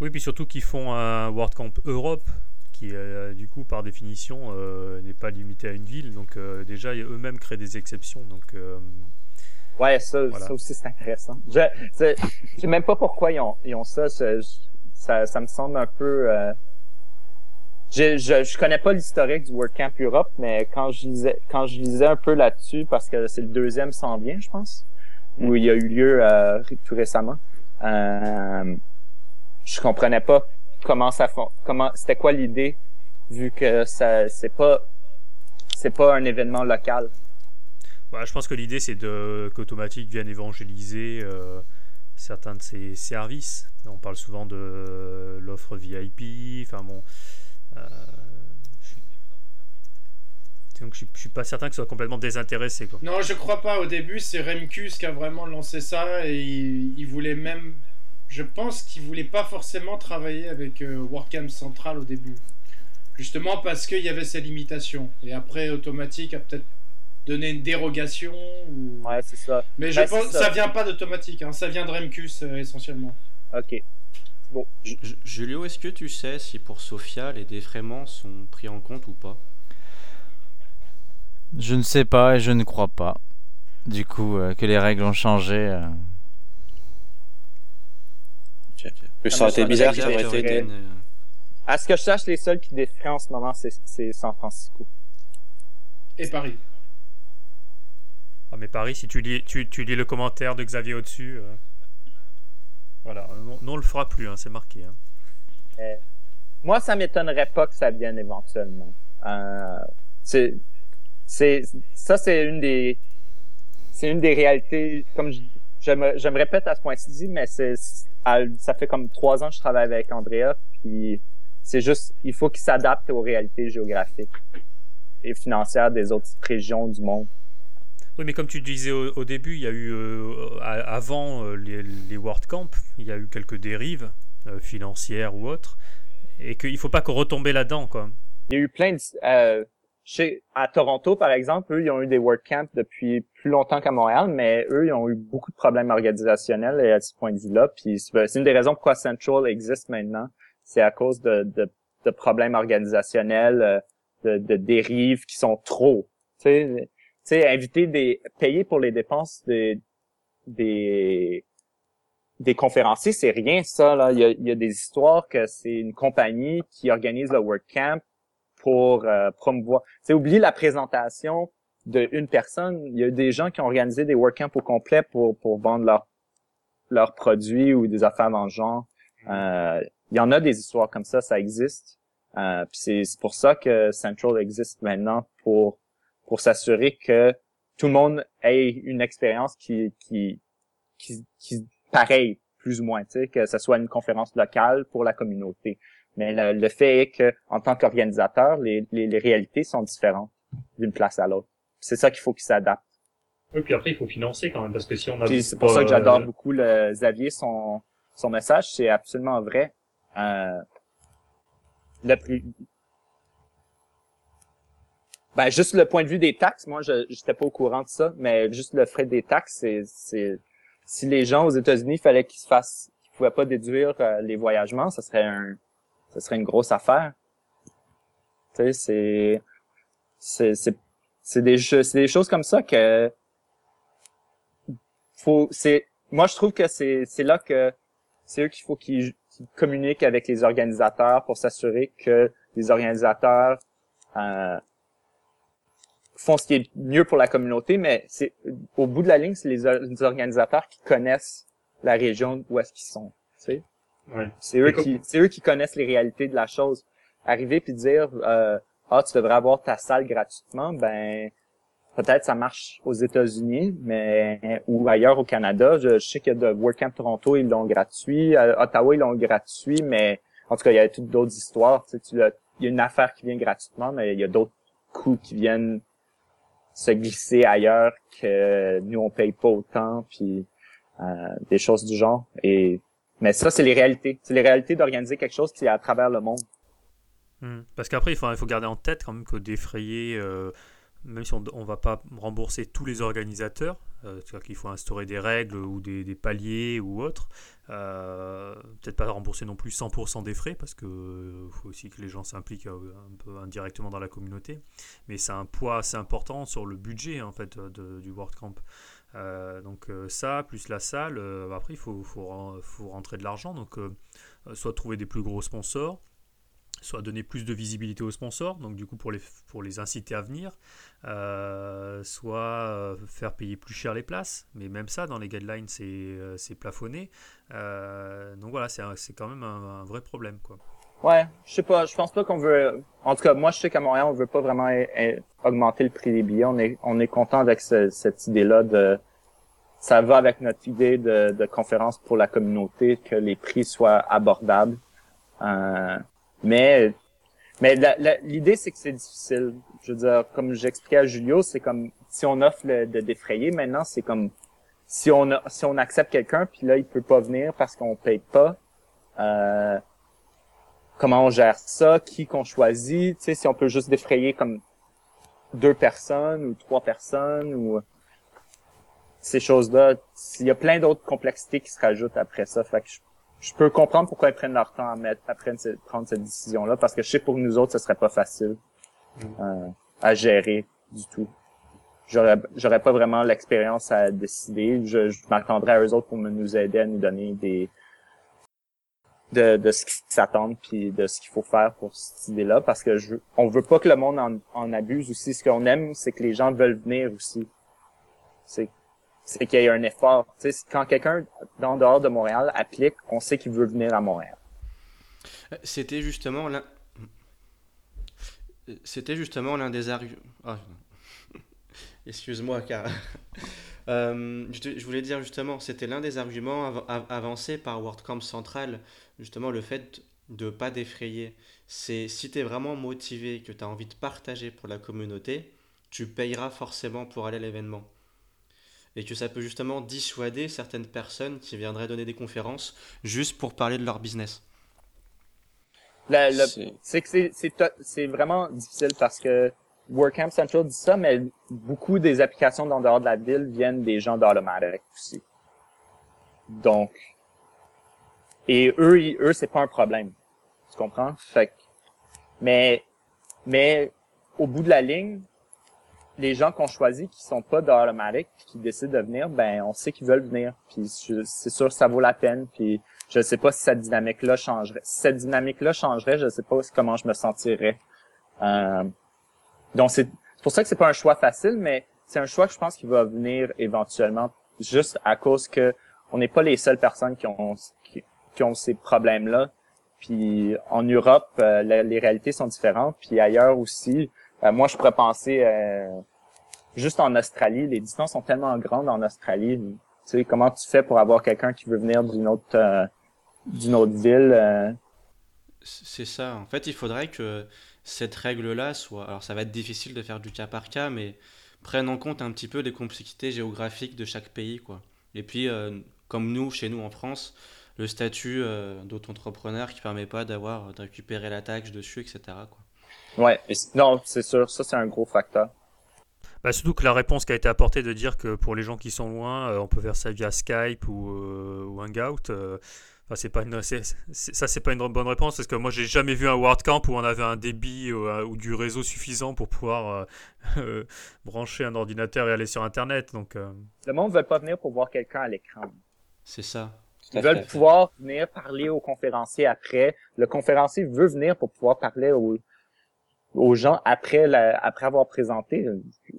Oui, puis surtout qu'ils font un WordCamp Europe qui, euh, du coup, par définition, euh, n'est pas limité à une ville. Donc, déjà, eux-mêmes créent des exceptions. Donc, Ouais, ça, ça aussi c'est intéressant. Je, je sais même pas pourquoi ils ont, ils ont ça. ça. Ça me semble un peu. Euh... Je, je, je connais pas l'historique du WordCamp Europe, mais quand je lisais quand je lisais un peu là-dessus, parce que c'est le deuxième sans bien, je pense, où il y a eu lieu euh, tout récemment. Euh, je comprenais pas comment ça comment c'était quoi l'idée vu que ça c'est pas c'est pas un événement local bah, je pense que l'idée, c'est qu'Automatique vienne évangéliser euh, certains de ses services. On parle souvent de l'offre VIP. Enfin bon. Euh, donc je, ne suis pas certain que soit complètement désintéressé. Non, je crois pas. Au début, c'est Remkus qui a vraiment lancé ça et il, voulait même. Je pense qu'il voulait pas forcément travailler avec euh, WordCamp Central au début. Justement parce qu'il y avait ses limitations. Et après, Automatique a peut-être donner une dérogation ou... Ouais, c'est ça. Mais je pense ça. vient pas d'automatique, hein. ça vient de Remcus euh, essentiellement. Ok. Bon. Julio, est-ce que tu sais si pour Sophia les défraiements sont pris en compte ou pas? Je ne sais pas et je ne crois pas. Du coup, euh, que les règles ont changé. Euh... Ça aurait été bizarre ça aurait été. À ce que je sache, les seuls qui défraient en ce moment, c'est San Francisco. Et Paris. Ah, mais Paris, si tu lis, tu, tu lis le commentaire de Xavier au-dessus, euh, voilà, non, on le fera plus, hein, c'est marqué. Hein. Euh, moi, ça m'étonnerait pas que ça vienne éventuellement. Euh, c'est, c'est, ça, c'est une des, c'est une des réalités, comme je, je, me, je me répète à ce point-ci, mais c'est, ça fait comme trois ans que je travaille avec Andrea, puis c'est juste, il faut qu'il s'adapte aux réalités géographiques et financières des autres régions du monde. Oui, mais comme tu disais au, début, il y a eu, avant les, les WordCamp, il y a eu quelques dérives financières ou autres, et qu'il ne faut pas qu'on retombe là-dedans, quoi. Il y a eu plein de chez, à Toronto, par exemple, eux, ils ont eu des WordCamps depuis plus longtemps qu'à Montréal, mais eux, ils ont eu beaucoup de problèmes organisationnels et à ce point de vue-là. Puis c'est une des raisons pourquoi Central existe maintenant. C'est à cause de, problèmes organisationnels, euh, de, de dérives qui sont trop. Tu sais, inviter des, payer pour les dépenses des, des, des conférenciers, c'est rien ça. Là. Il, y a, il y a des histoires que c'est une compagnie qui organise le WordCamp pour euh, promouvoir. C'est oublier la présentation d'une personne. Il y a des gens qui ont organisé des workcamps au complet pour, pour vendre leurs leurs produits ou des affaires dans le genre. Euh, il y en a des histoires comme ça, ça existe. Euh, c'est pour ça que Central existe maintenant pour pour s'assurer que tout le monde ait une expérience qui qui qui, qui pareille plus ou moins, tu sais, que ce soit une conférence locale pour la communauté. Mais le, fait est que, en tant qu'organisateur, les, les, réalités sont différentes d'une place à l'autre. C'est ça qu'il faut qu'ils s'adaptent. Oui, puis après, il faut financer quand même, parce que si on a... C'est pour ça que j'adore beaucoup le Xavier, son, son message, c'est absolument vrai. Euh, le. Ben, juste le point de vue des taxes, moi, je n'étais pas au courant de ça, mais juste le frais des taxes, c'est... Si les gens aux États-Unis, fallait qu'ils se fassent... qu'ils pouvaient pas déduire euh, les voyagements, ça serait un ce serait une grosse affaire. Tu sais, c'est, c'est, c'est, des, c'est des choses comme ça que faut, c'est, moi je trouve que c'est, c'est là que c'est eux qu'il faut qu'ils, communiquent avec les organisateurs pour s'assurer que les organisateurs euh, font ce qui est mieux pour la communauté, mais c'est au bout de la ligne, c'est les, les organisateurs qui connaissent la région où est-ce qu'ils sont. Tu sais? C'est eux qui, c'est eux qui connaissent les réalités de la chose. Arriver puis dire, euh, ah, tu devrais avoir ta salle gratuitement, ben peut-être ça marche aux États-Unis, mais ou ailleurs au Canada. Je, sais qu'il y a de WordCamp Toronto, ils l'ont gratuit. À Ottawa, ils l'ont gratuit, mais en tout cas, il y a toutes d'autres histoires. Tu sais, tu il y a une affaire qui vient gratuitement, mais il y a d'autres coûts qui viennent se glisser ailleurs que nous on paye pas autant, puis euh, des choses du genre. Et mais ça, c'est les réalités. C'est les réalités d'organiser quelque chose qui est à travers le monde. Hmm. Parce qu'après, il faut, il faut garder en tête quand même que défrayer, euh, même si on ne va pas rembourser tous les organisateurs, c'est-à-dire qu'il faut instaurer des règles ou des, paliers ou autres, euh, peut-être pas rembourser non plus 100% des frais, parce qu'il faut aussi que les gens s'impliquent un peu indirectement dans la communauté, mais c'est un poids assez important sur le budget en fait du WordCamp. Euh, donc euh, ça, plus la salle, euh, après il faut, faut, rentrer de l'argent, donc soit trouver des plus gros sponsors, soit donner plus de visibilité aux sponsors, donc du coup pour les, pour les inciter à venir, soit faire payer plus cher les places, mais même ça dans les guidelines c'est plafonné, donc voilà c'est quand même un, vrai problème quoi. Ouais, je sais pas, je pense pas qu'on veut. En tout cas, moi, je sais qu'à Montréal, on veut pas vraiment augmenter le prix des billets. On est, on est content avec cette idée-là de. Ça va avec notre idée de, de, conférence pour la communauté, que les prix soient abordables. Euh, mais, mais l'idée, c'est que c'est difficile. Je veux dire, comme j'expliquais à Julio, c'est comme si on offre de défrayer. Maintenant, c'est comme si on a, si on accepte quelqu'un, puis là, il peut pas venir parce qu'on paye pas. Euh, comment on gère ça, qui qu'on choisit, tu sais, si on peut juste défrayer comme deux personnes ou trois personnes ou ces choses-là. Il y a plein d'autres complexités qui se rajoutent après ça. Fait que je, peux comprendre pourquoi ils prennent leur temps à mettre, à prendre cette décision-là, parce que je sais pour nous autres, ce serait pas facile mm. euh, à gérer du tout. J'aurais, j'aurais pas vraiment l'expérience à décider. Je, je m'attendrais à eux autres pour nous aider à nous donner des, de, de ce qui s'attend puis de ce qu'il faut faire pour cette idée-là parce que je on veut pas que le monde en, en abuse aussi ce qu'on aime c'est que les gens veulent venir aussi c'est c'est qu'il y ait un effort tu sais quand quelqu'un dans dehors de Montréal applique on sait qu'il veut venir à Montréal c'était justement l'un c'était justement l'un des arguments ah, (laughs) excuse-moi car (laughs) euh, je, voulais dire justement, c'était l'un des arguments avancés par WordCamp Central justement le fait de ne pas défrayer. C'est si tu es vraiment motivé, que tu as envie de partager pour la communauté, tu payeras forcément pour aller à l'événement. Et que ça peut justement dissuader certaines personnes qui viendraient donner des conférences juste pour parler de leur business. C'est que c'est vraiment difficile parce que WordCamp Central dit ça, mais beaucoup des applications dans dehors de la ville viennent des gens d'Automatic aussi. Donc, et eux, eux, c'est pas un problème. Tu comprends? Fait mais, mais, au bout de la ligne, les gens qu'on choisit qui sont pas d'Automatic qui décident de venir, ben, on sait qu'ils veulent venir. Puis c'est sûr, ça vaut la peine. Puis je sais pas si cette dynamique-là changerait. Si cette dynamique-là changerait, je sais pas comment je me sentirais. Euh, donc c'est pour ça que c'est pas un choix facile, mais c'est un choix que je pense qu'il va venir éventuellement, juste à cause que on n'est pas les seules personnes qui ont qui, ont ces problèmes-là. Puis en Europe, euh, les réalités sont différentes. Puis ailleurs aussi, euh, moi je pourrais penser euh, juste en Australie, les distances sont tellement grandes en Australie. Tu sais comment tu fais pour avoir quelqu'un qui veut venir d'une autre d'une autre ville C'est ça. En fait, il faudrait que cette règle-là soit... Alors ça va être difficile de faire du cas par cas, mais prenne en compte un petit peu les complexités géographiques de chaque pays. quoi. Et puis, euh, comme nous, chez nous en France, le statut euh, d'auto-entrepreneur qui permet pas d'avoir de récupérer la taxe dessus, etc. Quoi. Ouais, non, c'est sûr, ça c'est un gros facteur. Bah, surtout que la réponse qui a été apportée de dire que pour les gens qui sont loin, euh, on peut faire ça via Skype ou, ou Hangout c'est pas une, ça, c'est pas une bonne réponse parce que moi, j'ai jamais vu un WordCamp où on avait un débit euh, ou, du réseau suffisant pour pouvoir euh, (laughs) euh, brancher un ordinateur et aller sur Internet. Donc, Le monde ne veut pas venir pour voir quelqu'un à l'écran. C'est ça. Ils veulent pouvoir venir parler au conférencier après. Le conférencier veut venir pour pouvoir parler au, aux gens après la, après avoir présenté.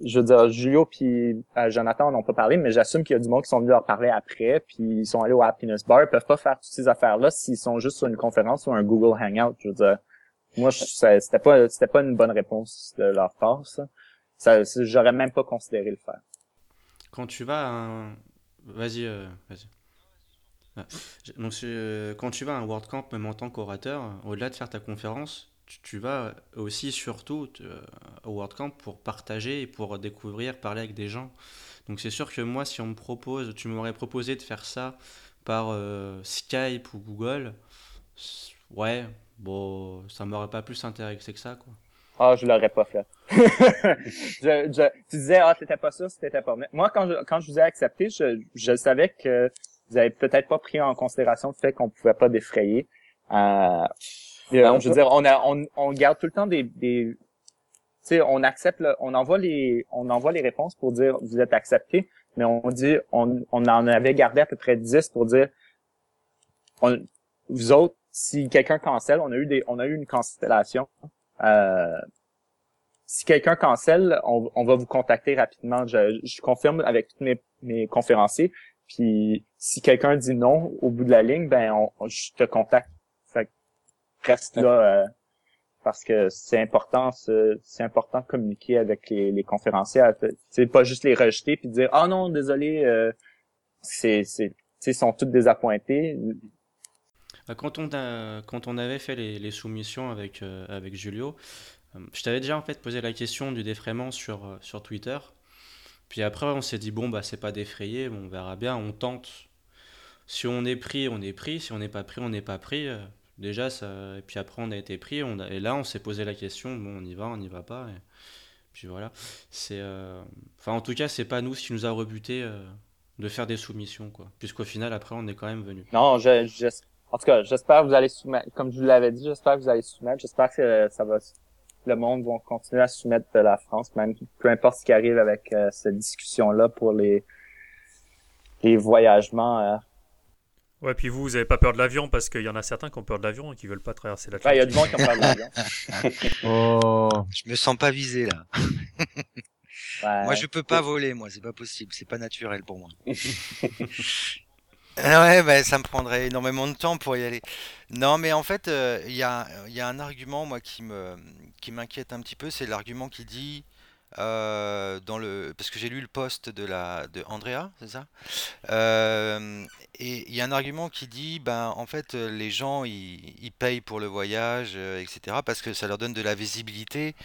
Je veux dire, Julio puis euh, Jonathan n'ont pas parlé, mais j'assume qu'il y a du monde qui sont venus leur parler après, puis ils sont allés au Happiness Bar. Ils peuvent pas faire toutes ces affaires-là s'ils sont juste sur une conférence ou un Google Hangout. Je veux dire, moi, c'était pas c'était pas une bonne réponse de leur part. Ça, ça j'aurais même pas considéré le faire. Quand tu vas à un... Vas-y, euh, vas-y. Ah. Donc, euh, quand tu vas à un WordCamp, même en tant qu'orateur, au-delà de faire ta conférence, tu, vas aussi surtout au WordCamp pour partager et pour découvrir, parler avec des gens. Donc c'est sûr que moi, si on me propose, tu m'aurais proposé de faire ça par euh, Skype ou Google, ouais, bon, ça m'aurait pas plus intéressé que ça, quoi. Ah, je l'aurais pas fait. (laughs) tu disais, ah, t'étais pas sûr, c'était pas. Moi, quand je, quand je vous ai accepté, je, je savais que vous avez peut-être pas pris en considération le fait qu'on pouvait pas défrayer. Euh, euh, je veux dire, on, a, on, on garde tout le temps des, des tu sais, on accepte, on envoie les, on envoie les réponses pour dire vous êtes accepté, mais on dit, on, on en avait gardé à peu près 10 pour dire, on, vous autres, si quelqu'un cancelle, on a eu des, on a eu une cancellation. Euh, si quelqu'un cancelle, on, on, va vous contacter rapidement. Je, je confirme avec tous mes, mes conférenciers. Puis si quelqu'un dit non au bout de la ligne, ben on, je te contacte reste. Là euh, parce que c'est important c'est important de communiquer avec les, les conférenciers c'est pas juste les rejeter puis dire ah non désolé euh, c'est c'est ils sont tous désappointés. Bah, quand on a, quand on avait fait les, les soumissions avec euh, avec Julio je t'avais déjà en fait posé la question du défraiement sur sur Twitter. Puis après on s'est dit bon bah c'est pas défrayé on verra bien on tente. Si on est pris on est pris. Si on n'est pas pris on n'est pas pris déjà, ça... et puis après, on a été pris, et là, on s'est posé la question, bon, on y va, on n'y va pas, et puis voilà. C'est, euh, enfin, en tout cas, c'est pas nous qui nous a rebuté euh, de faire des soumissions, quoi. Puisqu'au final, après, on est quand même venu. Non, en tout cas, j'espère que vous allez soumettre, comme je vous l'avais dit, j'espère que vous allez soumettre, j'espère que ça va, le monde va continuer à soumettre de la France, même peu importe ce qui arrive avec euh, cette discussion-là pour les les voyagements Ouais, puis vous, vous avez pas peur de l'avion parce qu'il y en a certains qui ont peur de l'avion et qui veulent pas traverser l'Atlantique. Ouais, il y a du monde qui ont peur de l'avion. oh. Je me sens pas visé là. (laughs) Moi, je peux pas voler, moi, c'est pas possible, c'est pas naturel pour moi. (laughs) Ah ouais, bah, ça me prendrait énormément de temps pour y aller. Non, mais en fait, euh, il y, a, y a un argument, moi, qui me qui m'inquiète un petit peu, c'est l'argument qui dit euh, dans le, parce que j'ai lu le post de la de Andrea, c'est ça? Euh, et il y a un argument qui dit, ben en fait, euh, les gens ils, payent pour le voyage, etc. parce que ça leur donne de la visibilité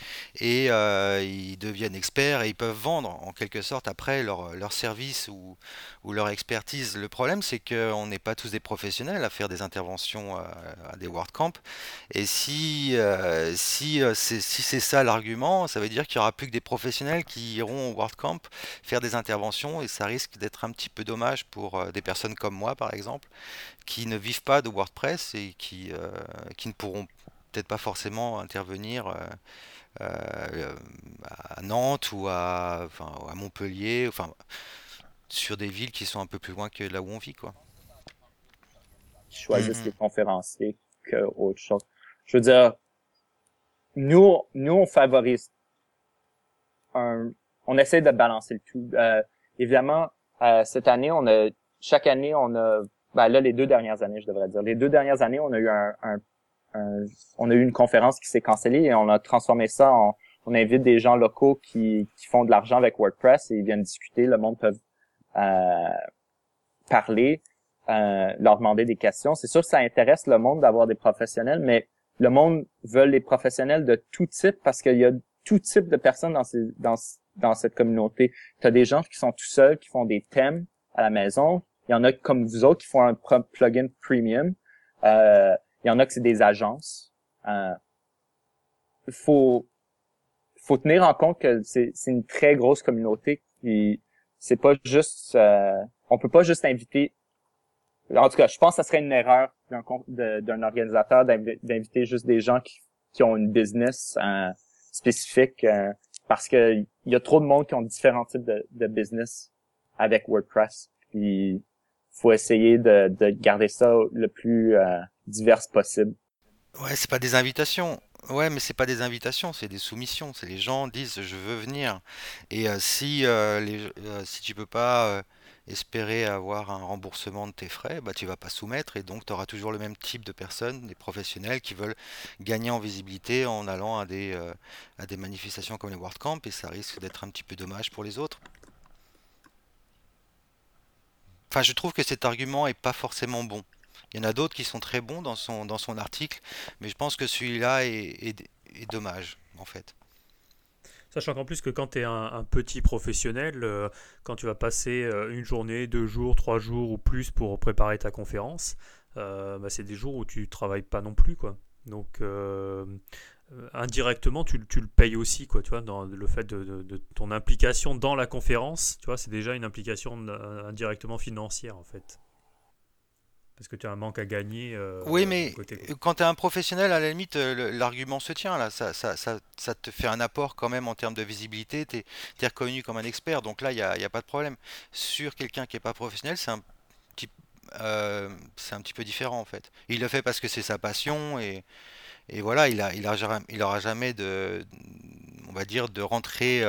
et ils deviennent experts et ils peuvent vendre en quelque sorte après leur, leur service ou, ou leur expertise. Le problème, c'est qu'on n'est pas tous des professionnels à faire des interventions à, des WordCamp. Et si, si c'est si c'est ça l'argument, ça veut dire qu'il y aura plus que des professionnels qui iront au WordCamp faire des interventions et ça risque d'être un petit peu dommage pour euh, des personnes comme moi par exemple qui ne vivent pas de WordPress et qui, euh, qui ne pourront peut-être pas forcément intervenir euh, à Nantes ou à, enfin, à Montpellier, enfin sur des villes qui sont un peu plus loin que là où on vit quoi. choisissent les conférenciers que autre chose. Je veux dire, nous, nous on favorise on essaie de balancer le tout. Euh, évidemment, euh, cette année, on a chaque année, on a ben là les deux dernières années, je devrais dire, les deux dernières années, on a eu un, on a eu une conférence qui s'est cancellée et on a transformé ça en on invite des gens locaux qui, qui font de l'argent avec WordPress et ils viennent discuter. Le monde peut euh, parler, euh, leur demander des questions. C'est sûr que ça intéresse le monde d'avoir des professionnels, mais le monde veut les professionnels de tout type parce qu'il y a tout type de personnes dans, cette communauté. Tu as des gens qui sont tout seuls, qui font des thèmes à la maison. Il y en a comme vous autres qui font un plugin premium. Euh, il y en a que c'est des agences. Euh, faut faut tenir en compte que c'est une très grosse communauté c'est pas juste euh, on peut pas juste inviter en tout cas je pense que ça serait une erreur d'un organisateur d'inviter juste des gens qui, qui ont une business euh, spécifique euh, parce que il y a trop de monde qui ont différents types de, de business avec WordPress. Puis faut essayer de, de garder ça le plus euh, divers possible. Ouais, c'est pas des invitations. Ouais, mais c'est pas des invitations, c'est des soumissions. C'est les gens disent je veux venir. Et euh, si les, si tu peux pas espérer avoir un remboursement de tes frais, bah, tu vas pas soumettre et donc tu auras toujours le même type de personnes, des professionnels qui veulent gagner en visibilité en allant à des, euh, à des manifestations comme les WordCamp et ça risque d'être un petit peu dommage pour les autres. Enfin, je trouve que cet argument est pas forcément bon. Il y en a d'autres qui sont très bons dans son, dans son article, mais je pense que celui-là est dommage, en fait. Sachant qu'en plus que quand tu es un, petit professionnel, euh, quand tu vas passer euh, une journée, deux jours, trois jours ou plus pour préparer ta conférence, euh, bah, c'est des jours où tu travailles pas non plus. quoi. Donc indirectement, tu, le payes aussi, quoi, tu vois, dans le fait de, de, ton implication dans la conférence, tu vois, c'est déjà une implication indirectement financière en fait. Parce que tu as un manque à gagner. Euh, oui, mais quand tu es un professionnel, à la limite, euh, l'argument se tient. Là. Ça, ça, ça, ça, te fait un apport quand même en termes de visibilité. Tu es, reconnu comme un expert. Donc là, il n'y a, a, pas de problème. Sur quelqu'un qui n'est pas professionnel, c'est un, petit, euh, un petit peu différent en fait. Il le fait parce que c'est sa passion et, et voilà, il, a, il, aura, il aura jamais de, on va dire, de rentrée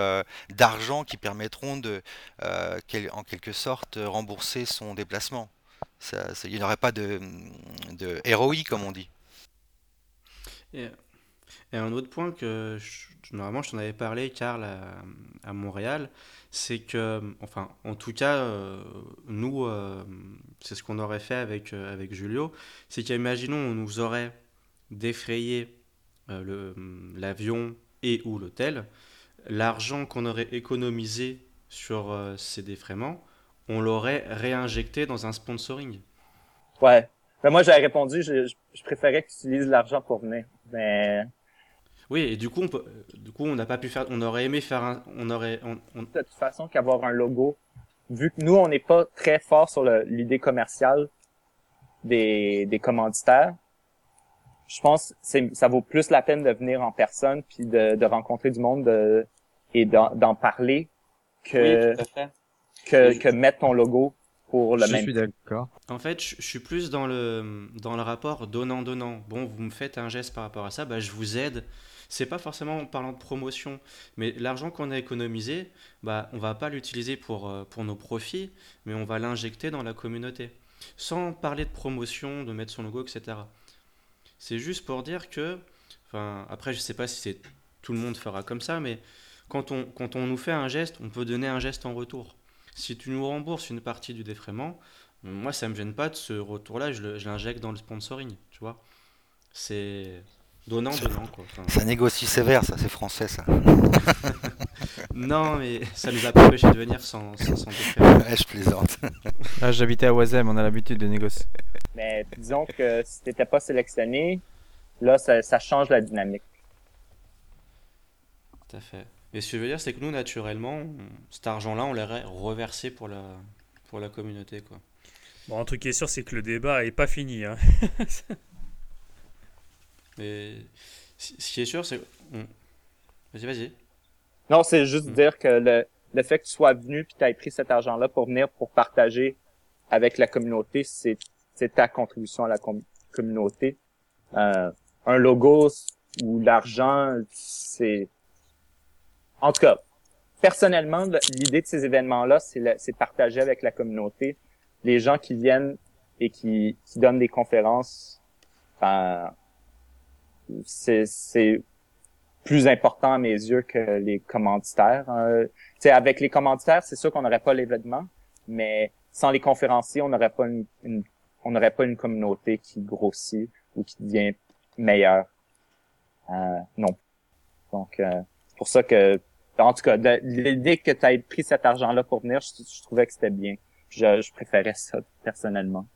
d'argent qui permettront de, en quelque sorte, rembourser son déplacement il n'y aurait pas de, de comme on dit. Et, un autre point que normalement je t'en avais parlé, Karl, à, Montréal, c'est que, enfin, en tout cas, euh, nous, euh, c'est ce qu'on aurait fait avec, euh, avec Julio, c'est qu'imaginons, on nous aurait défrayé l'avion et ou l'hôtel, l'argent qu'on aurait économisé sur ces défraiements, on l'aurait réinjecté dans un sponsoring. Ouais. Ben moi, j'avais répondu, je, je, préférais que tu utilises l'argent pour venir. Mais... Oui, et du coup, on peut, du coup, on n'a pas pu faire, on aurait aimé faire un, on aurait, on, De toute façon, qu'avoir un logo, vu que nous, on n'est pas très fort sur l'idée commerciale des, des commanditaires, je pense que ça vaut plus la peine de venir en personne puis de, de rencontrer du monde de, et d'en parler que, oui, tout à fait que, que mettre ton logo pour le même. Je suis d'accord. En fait, je, suis plus dans le, dans le rapport donnant-donnant. Bon, vous me faites un geste par rapport à ça, bah, je vous aide. C'est pas forcément en parlant de promotion, mais l'argent qu'on a économisé, bah, on va pas l'utiliser pour, euh, pour nos profits, mais on va l'injecter dans la communauté. Sans parler de promotion, de mettre son logo, etc. C'est juste pour dire que, enfin, après, je sais pas si c'est tout le monde fera comme ça, mais quand on, quand on nous fait un geste, on peut donner un geste en retour. Si tu nous rembourses une partie du défraiement, moi, ça me gêne pas de ce retour-là, je l'injecte dans le sponsoring, tu vois. C'est donnant, donnant, quoi. ça négocie sévère, ça, c'est français, ça. (laughs) non, mais ça nous a pas empêché de venir sans, sans, sans je plaisante. (laughs) Ah, J'habitais à Oisem, on a l'habitude de négocier. Mais disons que si t'étais pas sélectionné, là, ça, ça change la dynamique. Tout à fait. Mais ce que je veux dire, c'est que nous, naturellement, cet argent-là, on l'aurait reversé pour la, pour la communauté, quoi. Bon, un truc qui est sûr, c'est que le débat est pas fini. Hein. (laughs) Mais ce qui est sûr, c'est. Vas-y, vas-y. Non, c'est juste mm. dire que le, le fait que tu sois venu puis tu aies pris cet argent-là pour venir pour partager avec la communauté, c'est ta contribution à la communauté. Euh, un logo ou l'argent, c'est... En tout cas, personnellement, l'idée de ces événements-là, c'est de partager avec la communauté les gens qui viennent et qui, qui donnent des conférences, ben, c'est plus important à mes yeux que les commanditaires. Hein. avec les commanditaires, c'est sûr qu'on n'aurait pas l'événement, mais sans les conférenciers, on n'aurait pas une, on n'aurait pas une communauté qui grossit ou qui devient meilleure. Euh, non. Donc, euh, pour ça que, en tout cas, l'idée que tu aies pris cet argent-là pour venir, je trouvais que c'était bien je, préférais ça personnellement.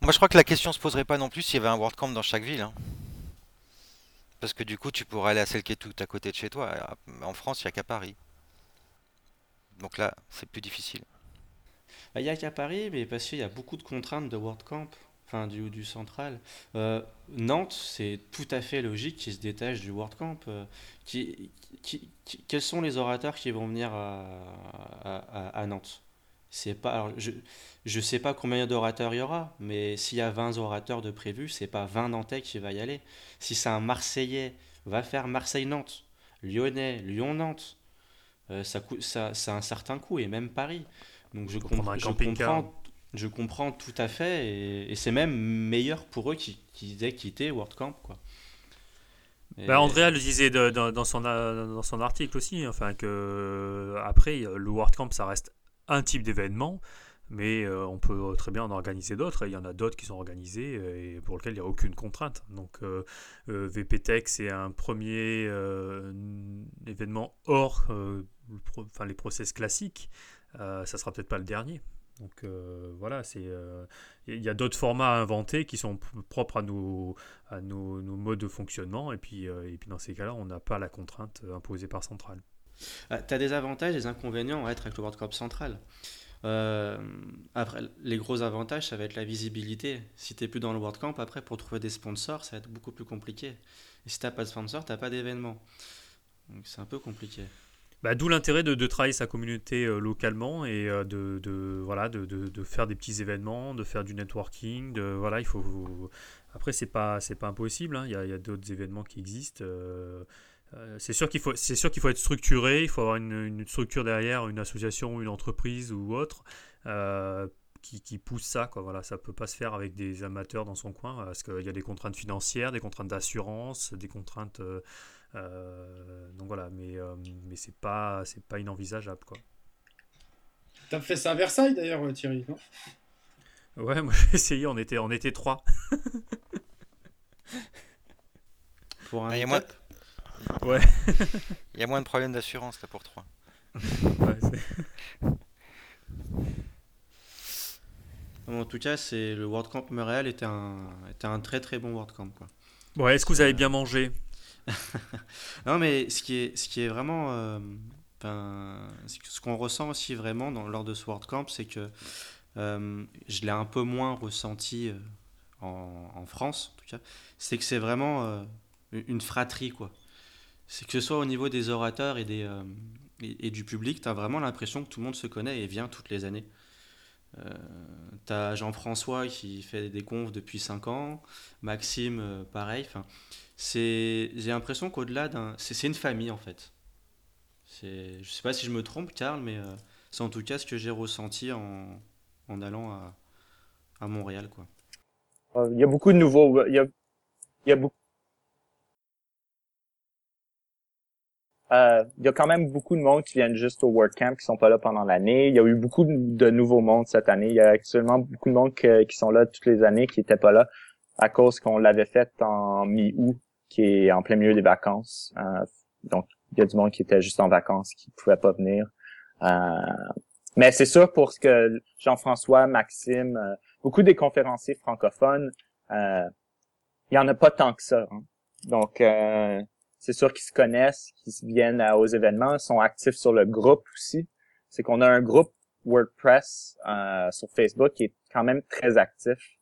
Moi, je crois que la question se poserait pas non plus s'il y avait un WordCamp dans chaque ville. Hein. Parce que du coup, tu pourrais aller à celle qui est tout à côté de chez toi. En France, il n'y a qu'à Paris. Donc là, c'est plus difficile. Bah, il n'y a qu'à Paris, mais parce qu'il y a beaucoup de contraintes de WordCamp, enfin du, du central. Euh, Nantes, c'est tout à fait logique qu'ils se détache du WordCamp. Euh, qui, quels sont les orateurs qui vont venir à, Nantes? C'est pas je je sais pas combien d'orateurs il y aura mais s'il y a 20 orateurs de prévus c'est pas 20 Nantais qui va y aller. Si c'est un Marseillais va faire Marseille Nantes Lyonnais Lyon Nantes euh, ça coûte ça, ça a un certain coût et même Paris. Donc je, comprends je comprends tout à fait et, c'est même meilleur pour eux qui qui aient quitté WordCamp quoi bah, Andrea le disait dans, son, dans son article aussi, enfin que après le WordCamp ça reste un type d'événement, mais euh, on peut très bien en organiser d'autres. Il y en a d'autres qui sont organisés euh, et pour lesquels il n'y a aucune contrainte. Donc euh, VPTech c'est un premier événement hors enfin, les process classiques. ça sera peut-être pas le dernier. Donc euh, voilà, euh, il y a d'autres formats à inventer qui sont propres à nos, à nos, modes de fonctionnement et puis, euh, et puis dans ces cas-là, on n'a pas la contrainte imposée par Central. Ah, tu as des avantages et des inconvénients à être avec le World Cup Central. après, les gros avantages, ça va être la visibilité. Si tu n'es plus dans le World Camp, après, pour trouver des sponsors, ça va être beaucoup plus compliqué. Et si tu n'as pas de sponsor, tu n'as pas d'événement. Donc c'est un peu compliqué. Bah, D'où l'intérêt de, travailler sa communauté euh, localement et euh, de, voilà, de, faire des petits événements, de faire du networking. Voilà, il faut, Après, ce n'est pas, pas impossible. Hein. Il y a, d'autres événements qui existent. Euh, c'est sûr qu'il faut, qu'il faut être structuré. Il faut avoir une, structure derrière, une association, une entreprise ou autre. Qui, pousse ça. Voilà, ça ne peut pas se faire avec des amateurs dans son coin parce qu'il y a des contraintes financières, des contraintes d'assurance, des contraintes donc voilà, mais, euh, mais c'est pas, c'est pas inenvisageable quoi. T'as fait ça à Versailles d'ailleurs, Thierry, non? Ouais, moi (laughs) j'ai essayé, on était, on était trois. pour un. Ah, il y a moins... Ouais. Il (laughs) y a moins de problèmes d'assurance là pour trois. (laughs) en tout cas, c'est le World Camp Montréal était un, était un très très bon World Camp. Quoi. Ouais, est-ce que vous avez bien mangé? (laughs) non, mais ce qui est, ce qui est vraiment. Euh, ce qu'on ressent aussi vraiment lors de ce Camp c'est que euh, je l'ai un peu moins ressenti euh, en, France, en tout cas. C'est que c'est vraiment une fratrie, quoi. C'est que ce soit au niveau des orateurs et, des, et, du public, tu as vraiment l'impression que tout le monde se connaît et vient toutes les années. tu as Jean-François qui fait des confs depuis 5 ans, Maxime, pareil. C'est j'ai l'impression qu'au-delà d'un c'est une famille en fait c'est je sais pas si je me trompe Karl mais euh, c'est en tout cas ce que j'ai ressenti en, en allant à, à Montréal quoi euh, il y a beaucoup de nouveaux il y a, il y a beaucoup euh, il y a quand même beaucoup de monde qui viennent juste au WordCamp qui sont pas là pendant l'année. Il y a eu beaucoup de, nouveaux mondes cette année. Il y a actuellement beaucoup de monde qui sont là toutes les années qui étaient pas là à cause qu'on l'avait fait en mi-août, qui est en plein milieu des vacances. Euh, donc, il y a du monde qui était juste en vacances, qui pouvait pas venir. Euh, mais c'est sûr pour ce que Jean-François, Maxime, euh, beaucoup des conférenciers francophones, il y en a pas tant que ça. Hein. Donc, c'est sûr qu'ils se connaissent, qu'ils viennent aux événements, sont actifs sur le groupe aussi. C'est qu'on a un groupe WordPress sur Facebook qui est quand même très actif.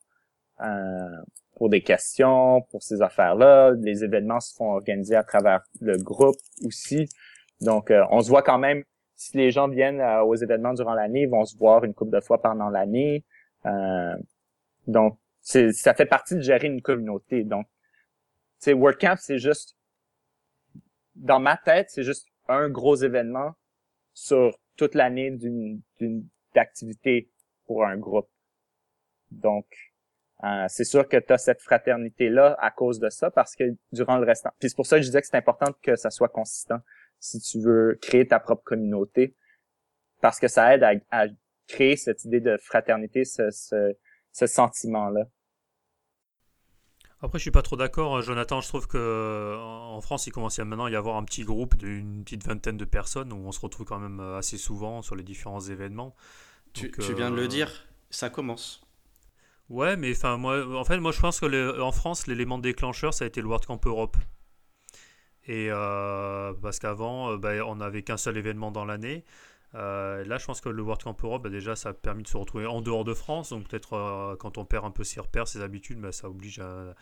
Euh, pour des questions, pour ces affaires-là. Les événements se font organiser à travers le groupe aussi. Donc, euh, on se voit quand même, si les gens viennent euh, aux événements durant l'année, ils vont se voir une couple de fois pendant l'année. Euh, donc, ça fait partie de gérer une communauté. Donc, sais, WordCamp, c'est juste, dans ma tête, c'est juste un gros événement sur toute l'année d'une, d'une activité pour un groupe. Donc, euh, c'est sûr que tu as cette fraternité-là à cause de ça, parce que durant le restant... Puis c'est pour ça que je disais que c'est important que ça soit consistant si tu veux créer ta propre communauté, parce que ça aide à, créer cette idée de fraternité, ce, ce, sentiment-là. Après, je suis pas trop d'accord, hein, Jonathan. Je trouve que en France, il commence à maintenant y avoir un petit groupe d'une petite vingtaine de personnes où on se retrouve quand même assez souvent sur les différents événements. tu, tu viens de le euh, dire, ça commence. Ouais, mais enfin moi, en fait, moi je pense que en France, l'élément déclencheur, ça a été le World Camp Europe. Et euh, parce qu'avant, euh, bah, on n'avait qu'un seul événement dans l'année. Euh, là, je pense que le World Camp Europe, bah, déjà, ça a permis de se retrouver en dehors de France. Donc peut-être quand on perd un peu ses repères, ses habitudes, bah, ça oblige à,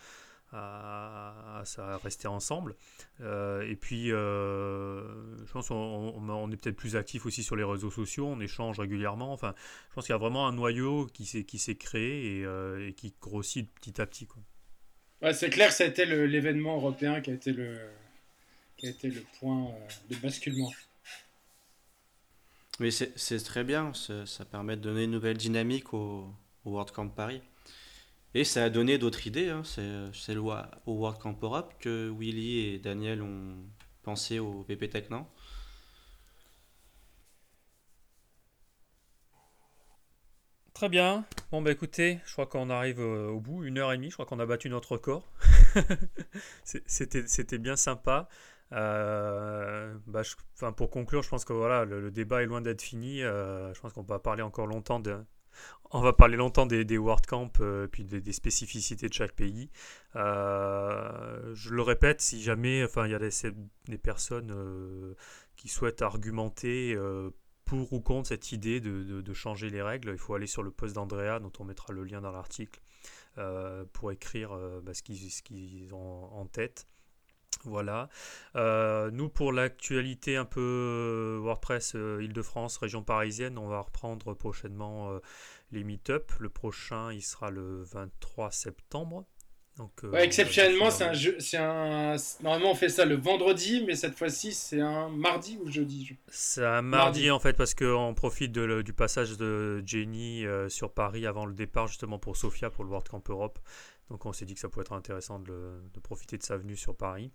à, rester ensemble. Euh, et puis, euh, je pense qu'on on, est peut-être plus actif aussi sur les réseaux sociaux, on échange régulièrement. Enfin, je pense qu'il y a vraiment un noyau qui s'est, qui s'est créé et, euh, et, qui grossit petit à petit. Quoi. Ouais, c'est clair ça a été l'événement européen qui a été le, qui a été le point de basculement. Oui, c'est, c'est très bien, ça, permet de donner une nouvelle dynamique au, au World Camp Paris. Et ça a donné d'autres idées. Hein. C'est au World Camp que Willy et Daniel ont pensé au PP Tech, non? Très bien. Bon, bah écoutez, je crois qu'on arrive euh, au bout. Une heure et demie, je crois qu'on a battu notre record. (laughs) C'était bien sympa. Euh, bah, pour conclure, je pense que voilà, le, débat est loin d'être fini. Euh, je pense qu'on va parler encore longtemps de, on va parler longtemps des, des WordCamp euh, puis des, spécificités de chaque pays. Euh, je le répète, si jamais enfin, il y a des, personnes euh, qui souhaitent argumenter pour ou contre cette idée de, changer les règles, il faut aller sur le post d'Andrea, dont on mettra le lien dans l'article, pour écrire bah, ce qu'ils ont en tête. Voilà. Euh, nous, pour l'actualité un peu euh, WordPress euh, Île-de-France, région parisienne, on va reprendre prochainement les meet-up. Le prochain, il sera le 23 septembre. Donc, exceptionnellement, c'est un jeu, un. Normalement, on fait ça le vendredi, mais cette fois-ci, c'est un mardi ou jeudi. C'est un mardi, en fait, parce qu'on profite du passage de Jenny sur Paris avant le départ, justement pour Sofia, pour le World Camp Europe. Donc on s'est dit que ça pouvait être intéressant de, profiter de sa venue sur Paris.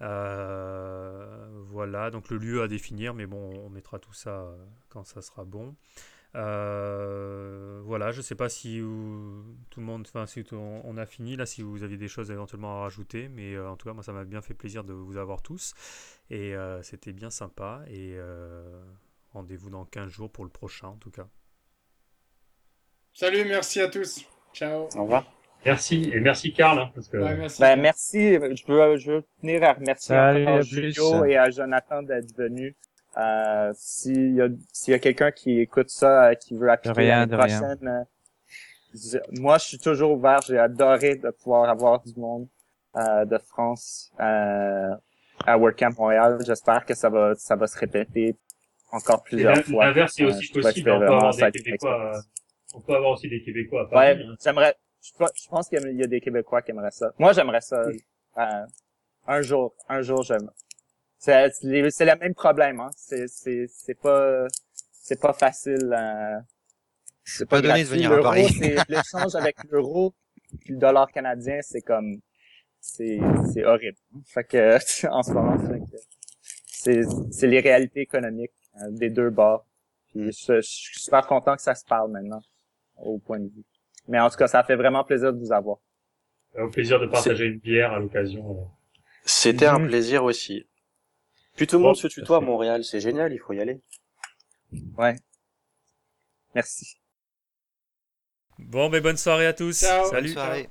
Euh, voilà, donc le lieu à définir, mais bon, on mettra tout ça euh, quand ça sera bon. Euh, voilà, je ne sais pas si tout le monde, enfin si on, a fini là, si vous aviez des choses éventuellement à rajouter, mais en tout cas moi ça m'a bien fait plaisir de vous avoir tous et c'était bien sympa et rendez-vous dans 15 jours pour le prochain en tout cas. Salut, merci à tous. Ciao. Au revoir. Merci, et merci Karl. Hein, parce que... merci. Ben, merci. Je veux, je veux tenir à remercier encore Julio et à Jonathan d'être venus. Euh, s'il y a, s'il y a quelqu'un qui écoute ça, euh, qui veut appliquer la prochaine, euh, moi je suis toujours ouvert. J'ai adoré de pouvoir avoir du monde euh, de France euh, à WordCamp Montréal. J'espère que ça va, ça va se répéter encore plusieurs fois. L'inverse est aussi possible. On peut, avoir des Québécois, on peut avoir aussi des Québécois. À ouais, j'aimerais je, pense qu'il y a des Québécois qui aimeraient ça. Moi, j'aimerais ça. Euh, un jour, un jour, j'aime. C'est, c'est le même problème, hein. C'est, c'est, c'est pas, c'est pas facile. Euh, c'est pas, donné de venir à Paris. c'est (laughs) l'échange avec l'euro, le dollar canadien, c'est comme, c'est, c'est horrible. Fait que, (laughs) en ce moment, c'est c'est les réalités économiques euh, des deux bords. Puis je, je suis super content que ça se parle maintenant au point de vue. Mais en tout cas, ça fait vraiment plaisir de vous avoir. Au plaisir de partager une bière à l'occasion. C'était un Mhm. plaisir aussi. Puis tout le Bon, monde se tutoie à. Montréal, c'est génial, il faut y aller. Ouais. Merci. Bon, mais bonne soirée à tous. Ciao. Bonne Salut. soirée.